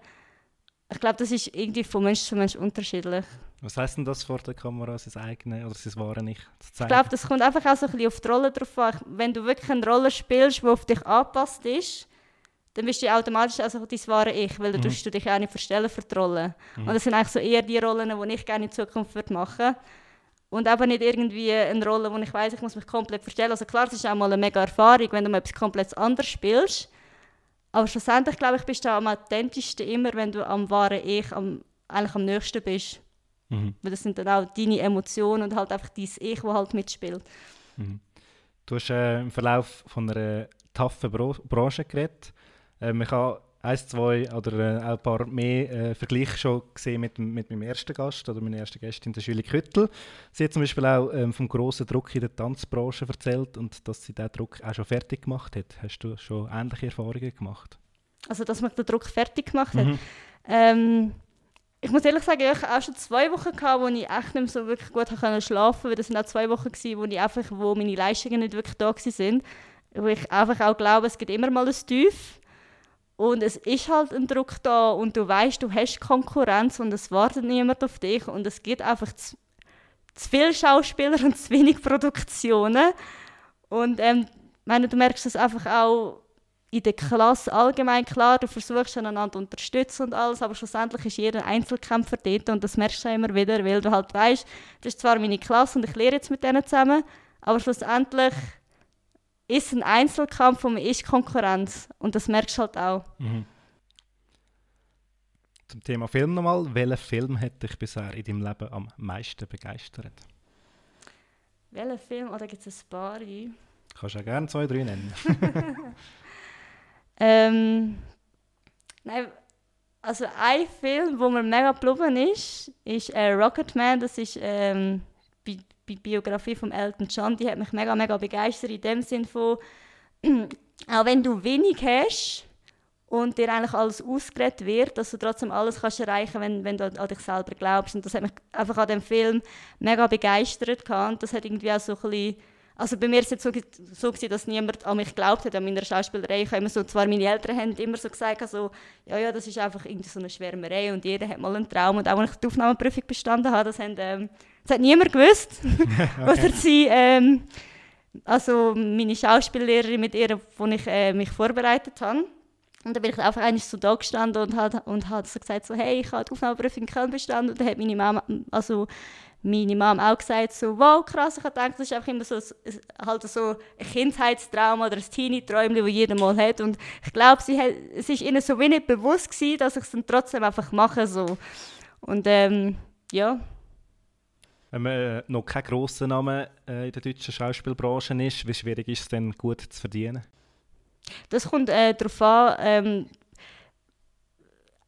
Ich glaube, das ist irgendwie von Mensch zu Mensch unterschiedlich. Was heißt denn das vor der Kamera, sein eigenes oder sein wahres Ich zu zeigen? Ich glaube, das kommt einfach auch so ein bisschen auf die Rolle drauf an. Wenn du wirklich eine Rolle spielst, die auf dich angepasst ist, dann bist du automatisch also dein wahre Ich, weil dann mhm. du dich auch nicht verstellen für die Rolle. Mhm. Und das sind eigentlich so eher die Rollen, die ich gerne in Zukunft würde machen würde. Und aber nicht irgendwie eine Rolle, wo ich weiß, ich muss mich komplett verstellen. Also klar, es ist auch mal eine mega Erfahrung, wenn du mal etwas komplett anderes spielst. Aber schlussendlich, glaube ich, bist du am authentischsten immer, wenn du am wahren Ich am, eigentlich am nächsten bist. Mhm. Weil das sind dann auch deine Emotionen und halt einfach dein Ich, das halt mitspielt. Mhm. Du hast äh, im Verlauf von einer taffen Branche geredet. Äh, man kann ein, zwei oder äh, ein paar mehr äh, Vergleiche schon gesehen mit, mit meinem ersten Gast oder meiner ersten Gästin, der Julie Küttel. Sie hat zum Beispiel auch ähm, vom grossen Druck in der Tanzbranche erzählt und dass sie diesen Druck auch schon fertig gemacht hat. Hast du schon ähnliche Erfahrungen gemacht? Also, dass man den Druck fertig gemacht hat? Mhm. Ähm, ich muss ehrlich sagen, ich hatte auch schon zwei Wochen, gehabt, wo ich echt nicht mehr so wirklich gut schlafen konnte, weil das sind auch zwei Wochen, gewesen, wo, ich einfach, wo meine Leistungen nicht wirklich da waren. Wo ich einfach auch glaube, es gibt immer mal ein Tief und es ist halt ein Druck da und du weißt, du hast Konkurrenz und es wartet niemand auf dich und es gibt einfach zu, zu viele Schauspieler und zu wenig Produktionen. Und ähm, meine, du merkst das einfach auch in der Klasse allgemein klar, du versuchst einander zu unterstützen und alles, aber schlussendlich ist jeder Einzelkämpfer dort und das merkst du immer wieder, weil du halt weißt, das ist zwar meine Klasse und ich lehre jetzt mit denen zusammen, aber schlussendlich ist ein Einzelkampf und man ist Konkurrenz. Und das merkst du halt auch. Mhm. Zum Thema Film nochmal. Welcher Film hat dich bisher in deinem Leben am meisten begeistert? Welcher Film? Oder gibt es ein paar? Kannst du auch gerne zwei, drei nennen. ähm, nein, also ein Film, wo mir mega geblieben ist, ist äh, Rocketman. Das ist ähm, die Biografie von Elton John, die hat mich mega, mega begeistert in dem Sinn von, auch wenn du wenig hast und dir eigentlich alles ausgeredet wird, dass du trotzdem alles kannst erreichen wenn, wenn du an dich selber glaubst. Und das hat mich einfach an dem Film mega begeistert. Und das hat irgendwie auch so ein bisschen also bei mir war es so, so dass niemand an mich geglaubt hat, an meiner Schauspielerei. Ich habe immer so, zwar meine Eltern haben immer so gesagt, also, ja, ja, das ist einfach irgendwie so eine Schwärmerei und jeder hat mal einen Traum. Und auch wenn ich die Aufnahmeprüfung bestanden habe, das, haben, ähm, das hat niemand gewusst. Oder sie, ähm, also meine Schauspiellehrerin, mit ihr, wo ich äh, mich vorbereitet habe. Und dann bin ich einfach eigentlich so da gestanden und hat, und hat so gesagt, so, hey, ich habe die Aufnahmeprüfung in Köln bestanden. Und dann hat meine Mama, also meine Mom auch gesagt, so, wow, krass, ich habe gedacht, das ist einfach immer so, halt so ein Kindheitstrauma oder ein Teenie-Träumchen, das jeder mal hat. Und ich glaube, sie hat, es war ihnen so wenig bewusst gewesen, dass ich es dann trotzdem einfach mache. So. Und ähm, ja. Wenn man äh, noch kein grosser Name äh, in der deutschen Schauspielbranche ist, wie schwierig ist es denn, gut zu verdienen? Das kommt äh, darauf an, ähm,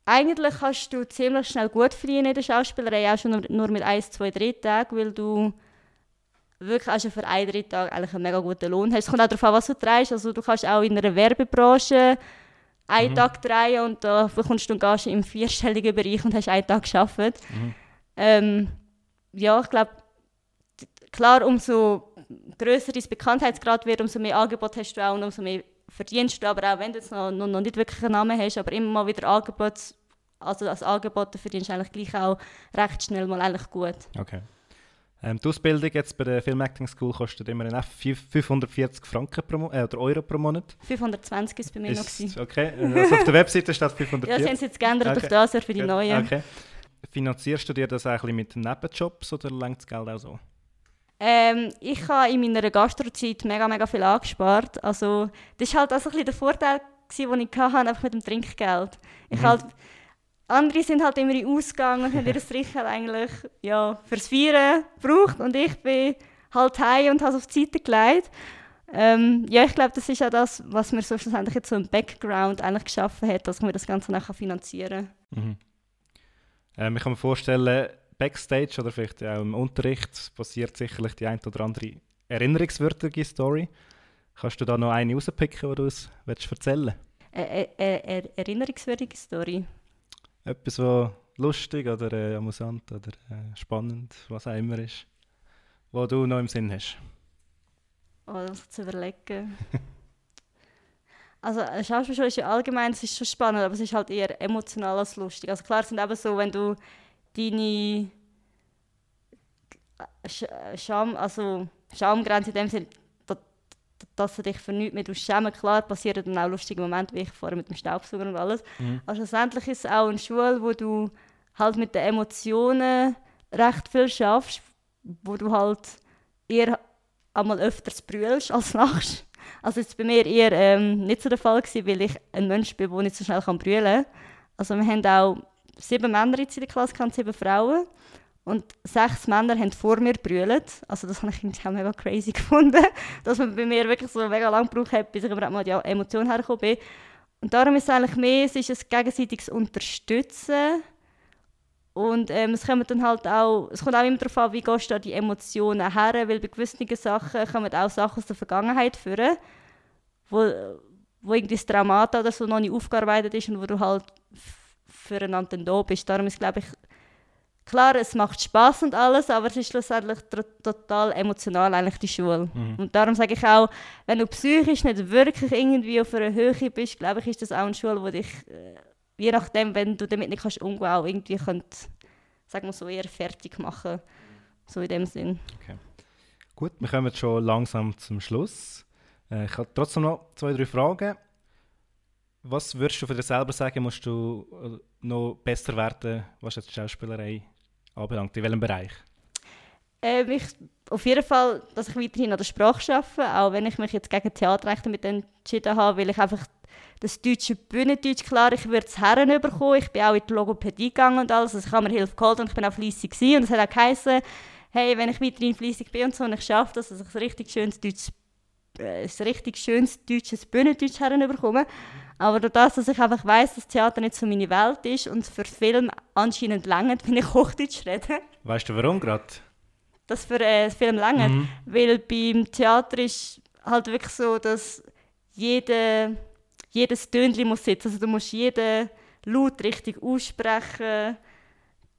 eigentlich kannst du ziemlich schnell gut verdienen in der Schauspielerei, auch schon nur mit 1, 2, 3 Tagen, weil du wirklich also für einen drei Tag eigentlich einen mega guten Lohn hast. Es kommt auch darauf an, was du drehst. Also du kannst auch in einer Werbebranche einen mhm. Tag drehen und da bekommst du einen Gage im vierstelligen Bereich und hast einen Tag gearbeitet. Mhm. Ähm, ja, ich glaube, klar, umso grösser dein Bekanntheitsgrad wird, umso mehr Angebot hast du auch und umso mehr verdienst du, aber auch wenn du jetzt noch, noch, noch nicht wirklich einen Namen hast, aber immer mal wieder Angebot, also als Angebot verdienst du eigentlich gleich auch recht schnell mal eigentlich gut. Okay. Ähm, die Ausbildung jetzt bei der Film Acting School kostet immerhin 540 Franken pro, äh, oder Euro pro Monat. 520 ist bei mir ist, noch. Okay, also auf der Webseite steht 540. ja, sie haben es jetzt geändert okay. auf das für die neuen. Okay. Finanzierst du dir das bisschen mit Nebenjobs oder längt das Geld auch so? Ähm, ich habe in meiner Gastrozeit mega, mega viel angespart. Also, das war halt also ein der Vorteil, den ich hatte, einfach mit dem Trinkgeld. Ich mhm. halt, andere sind halt immer in Ausgang und haben ihr Trinkgeld eigentlich ja, fürs Feiern gebraucht und ich bin halt heim und habe es auf die Seite gelegt. Ähm, ja, ich glaube, das ist auch das, was mir so schlussendlich jetzt so im Background eigentlich geschaffen hat, dass man das Ganze nachher finanzieren kann. Mhm. Ähm, ich kann mir vorstellen, Backstage oder vielleicht auch im Unterricht passiert sicherlich die ein oder andere erinnerungswürdige Story. Kannst du da noch eine rauspicken, die du uns erzählen willst? Äh, äh, erinnerungswürdige Story? Etwas, was lustig oder äh, amüsant oder äh, spannend, was auch immer ist, was du noch im Sinn hast. Oh, das zu überlegen. also Schauspielschule ist ja allgemein, es ist schon spannend, aber es ist halt eher emotional als lustig. Also klar sind eben so, wenn du deine Scham, also Schamgrenze in dem Sinne, dass, dass du dich für nichts mehr schämen Klar passieren dann auch lustige Momente, wie ich vorher mit dem Staubsauger und alles. Mhm. Aber schlussendlich ist es auch eine Schule, wo du halt mit den Emotionen recht viel schaffst, wo du halt eher einmal öfters brüllst als lachst. Also jetzt bei mir eher ähm, nicht so der Fall gewesen, weil ich ein Mensch bin, der nicht so schnell brüllen kann. Also wir haben auch sieben Männer in der Klasse gehabt, sieben Frauen. Und sechs Männer haben vor mir brüllt. Also das habe ich auch mega crazy gefunden, dass man bei mir wirklich so mega lange gebraucht hat, bis ich überhaupt mal die Emotion hergekommen bin. Und darum ist es eigentlich mehr, es ist ein gegenseitiges Unterstützen. Und ähm, es kommt dann halt auch, es kommt auch immer darauf an, wie gehst du da die Emotionen her, weil bei gewissen Sachen kommen auch Sachen aus der Vergangenheit führen, wo, wo irgendwie das Traumat oder so noch nicht aufgearbeitet ist und wo du halt füreinander da bist. Darum ist, glaube ich, klar, es macht Spaß und alles, aber es ist schlussendlich total emotional eigentlich die Schule. Mhm. Und darum sage ich auch, wenn du psychisch nicht wirklich irgendwie auf einer Höhe bist, glaube ich, ist das auch eine Schule, wo dich, äh, je nachdem, wenn du damit nicht kannst umgehen, auch irgendwie könnt, sagen wir so, eher fertig machen. So in dem Sinn. Okay. Gut, wir kommen jetzt schon langsam zum Schluss. Äh, ich habe trotzdem noch zwei, drei Fragen. Was würdest du für dich selber sagen, musst du äh, noch besser werden, was jetzt die Schauspielerei anbelangt? In welchem Bereich? Ähm, ich, auf jeden Fall, dass ich weiterhin an der Sprache arbeite, auch wenn ich mich jetzt gegen Theaterrechte mit entschieden habe, weil ich einfach das deutsche Bühnendeutsch, klar, ich würde es herbekommen. Ich bin auch in die Logopädie gegangen und alles, also ich habe mir Hilfe geholt und ich bin auch fleissig gewesen. und es hat auch geheißen, hey, wenn ich weiterhin fleissig bin und so und ich schaffe das, dass ich ein richtig schönes Deutsch äh, ein richtig schönes deutsches Bühnendeutsch herbekomme. Aber durch das, dass ich einfach weiss, dass Theater nicht so meine Welt ist und für Film anscheinend länger, wenn ich Hochdeutsch rede. Weißt du warum gerade? Das für äh, Film länger. Mhm. Weil beim Theater ist halt wirklich so, dass jede, jedes Tönchen muss sitzen. Also du musst jeden Laut richtig aussprechen.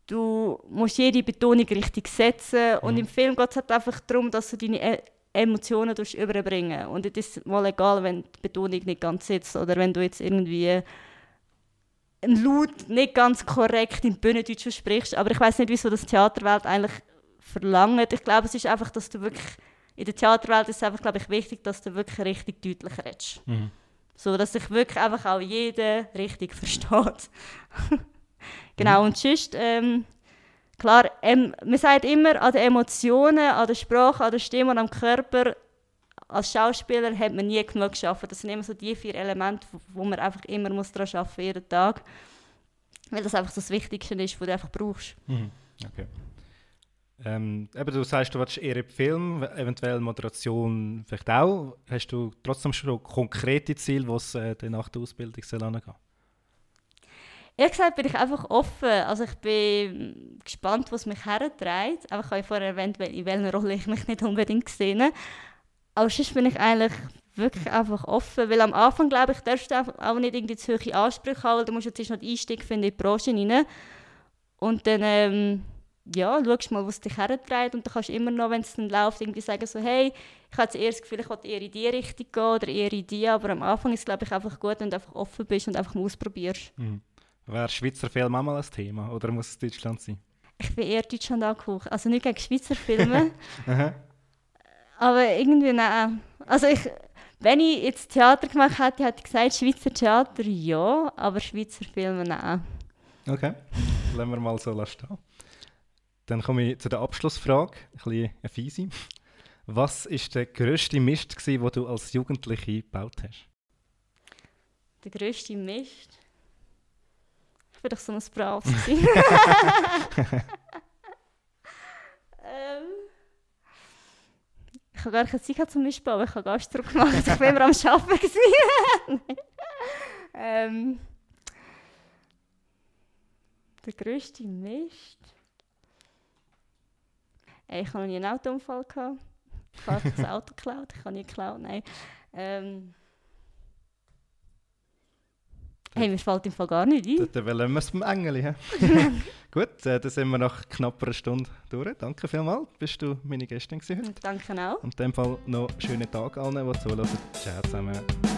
Du musst jede Betonung richtig setzen. Mhm. Und im Film geht es halt einfach darum, dass du deine Emotionen überbringen Und es ist mal egal, wenn die Betonung nicht ganz sitzt oder wenn du jetzt irgendwie ein Laut nicht ganz korrekt in Bühnendeutsch sprichst. Aber ich weiß nicht, wieso das Theaterwelt eigentlich verlangt. Ich glaube, es ist einfach, dass du wirklich in der Theaterwelt ist es einfach, glaube ich, wichtig, dass du wirklich richtig deutlich redest. Mhm. So, dass sich wirklich einfach auch jeder richtig versteht. genau, mhm. und sonst, ähm, klar, ähm, man sagt immer, an den Emotionen, an der Sprache, an der Stimme und am Körper, als Schauspieler hat man nie genug geschafft. Das sind immer so die vier Elemente, wo man einfach immer muss daran arbeiten muss, jeden Tag. Weil das einfach das Wichtigste ist, was du einfach brauchst. Mhm. Okay. Ähm, eben, du sagst, du willst eher Film, eventuell Moderation vielleicht auch. Hast du trotzdem schon konkrete Ziele, was äh, nach der Ausbildung soll Ehrlich gesagt bin ich einfach offen. Also ich bin gespannt, was mich herträgt. Aber ich habe vorher erwähnt, in welcher Rolle ich mich nicht unbedingt gesehen Aber sonst bin ich eigentlich wirklich einfach offen. Weil am Anfang, glaube ich, darfst du auch nicht irgendwie zu hohe Ansprüche haben, weil du musst jetzt noch den Einstieg finden in die Branche rein. Und dann... Ähm, ja, schaust mal, was dich hertreibt und dann kannst du immer noch, wenn es dann läuft, irgendwie sagen so, hey, ich habe das Gefühl, ich wollte eher in die Richtung gehen oder eher in die, aber am Anfang ist es, glaube ich, einfach gut, wenn du einfach offen bist und einfach mal ausprobierst. Mhm. Wäre Schweizer Film auch mal ein Thema oder muss es Deutschland sein? Ich bin eher Deutschland angehaucht, also nicht gegen Schweizer Filme, aber irgendwie nein. Also ich, wenn ich jetzt Theater gemacht hätte, hätte ich gesagt, Schweizer Theater ja, aber Schweizer Filme nein. Okay, lassen wir mal so stehen. Dann komme ich zu der Abschlussfrage, ein bisschen eine fiese. Was war der grösste Mist, den du als Jugendliche gebaut hast? Der grösste Mist? Ich war doch so ein Braves. ähm, ich habe gar keine Zeit zum Mist bauen, ich habe Gastdruck gemacht. Ich war immer am Arbeiten. ähm, der grösste Mist? Ich hatte nie einen Autounfall. Gehabt. Ich habe das Auto geklaut. Ich habe nie geklaut, nein. Ähm, hey, mir fällt im Fall gar nicht ein. Dann wollen wir es beim Engel. Gut, äh, dann sind wir nach knapp einer Stunde durch. Danke vielmals, bist du meine Gästin heute. Danke auch. Und in dem Fall noch einen schönen Tag allen, die zuhören. Ciao zusammen.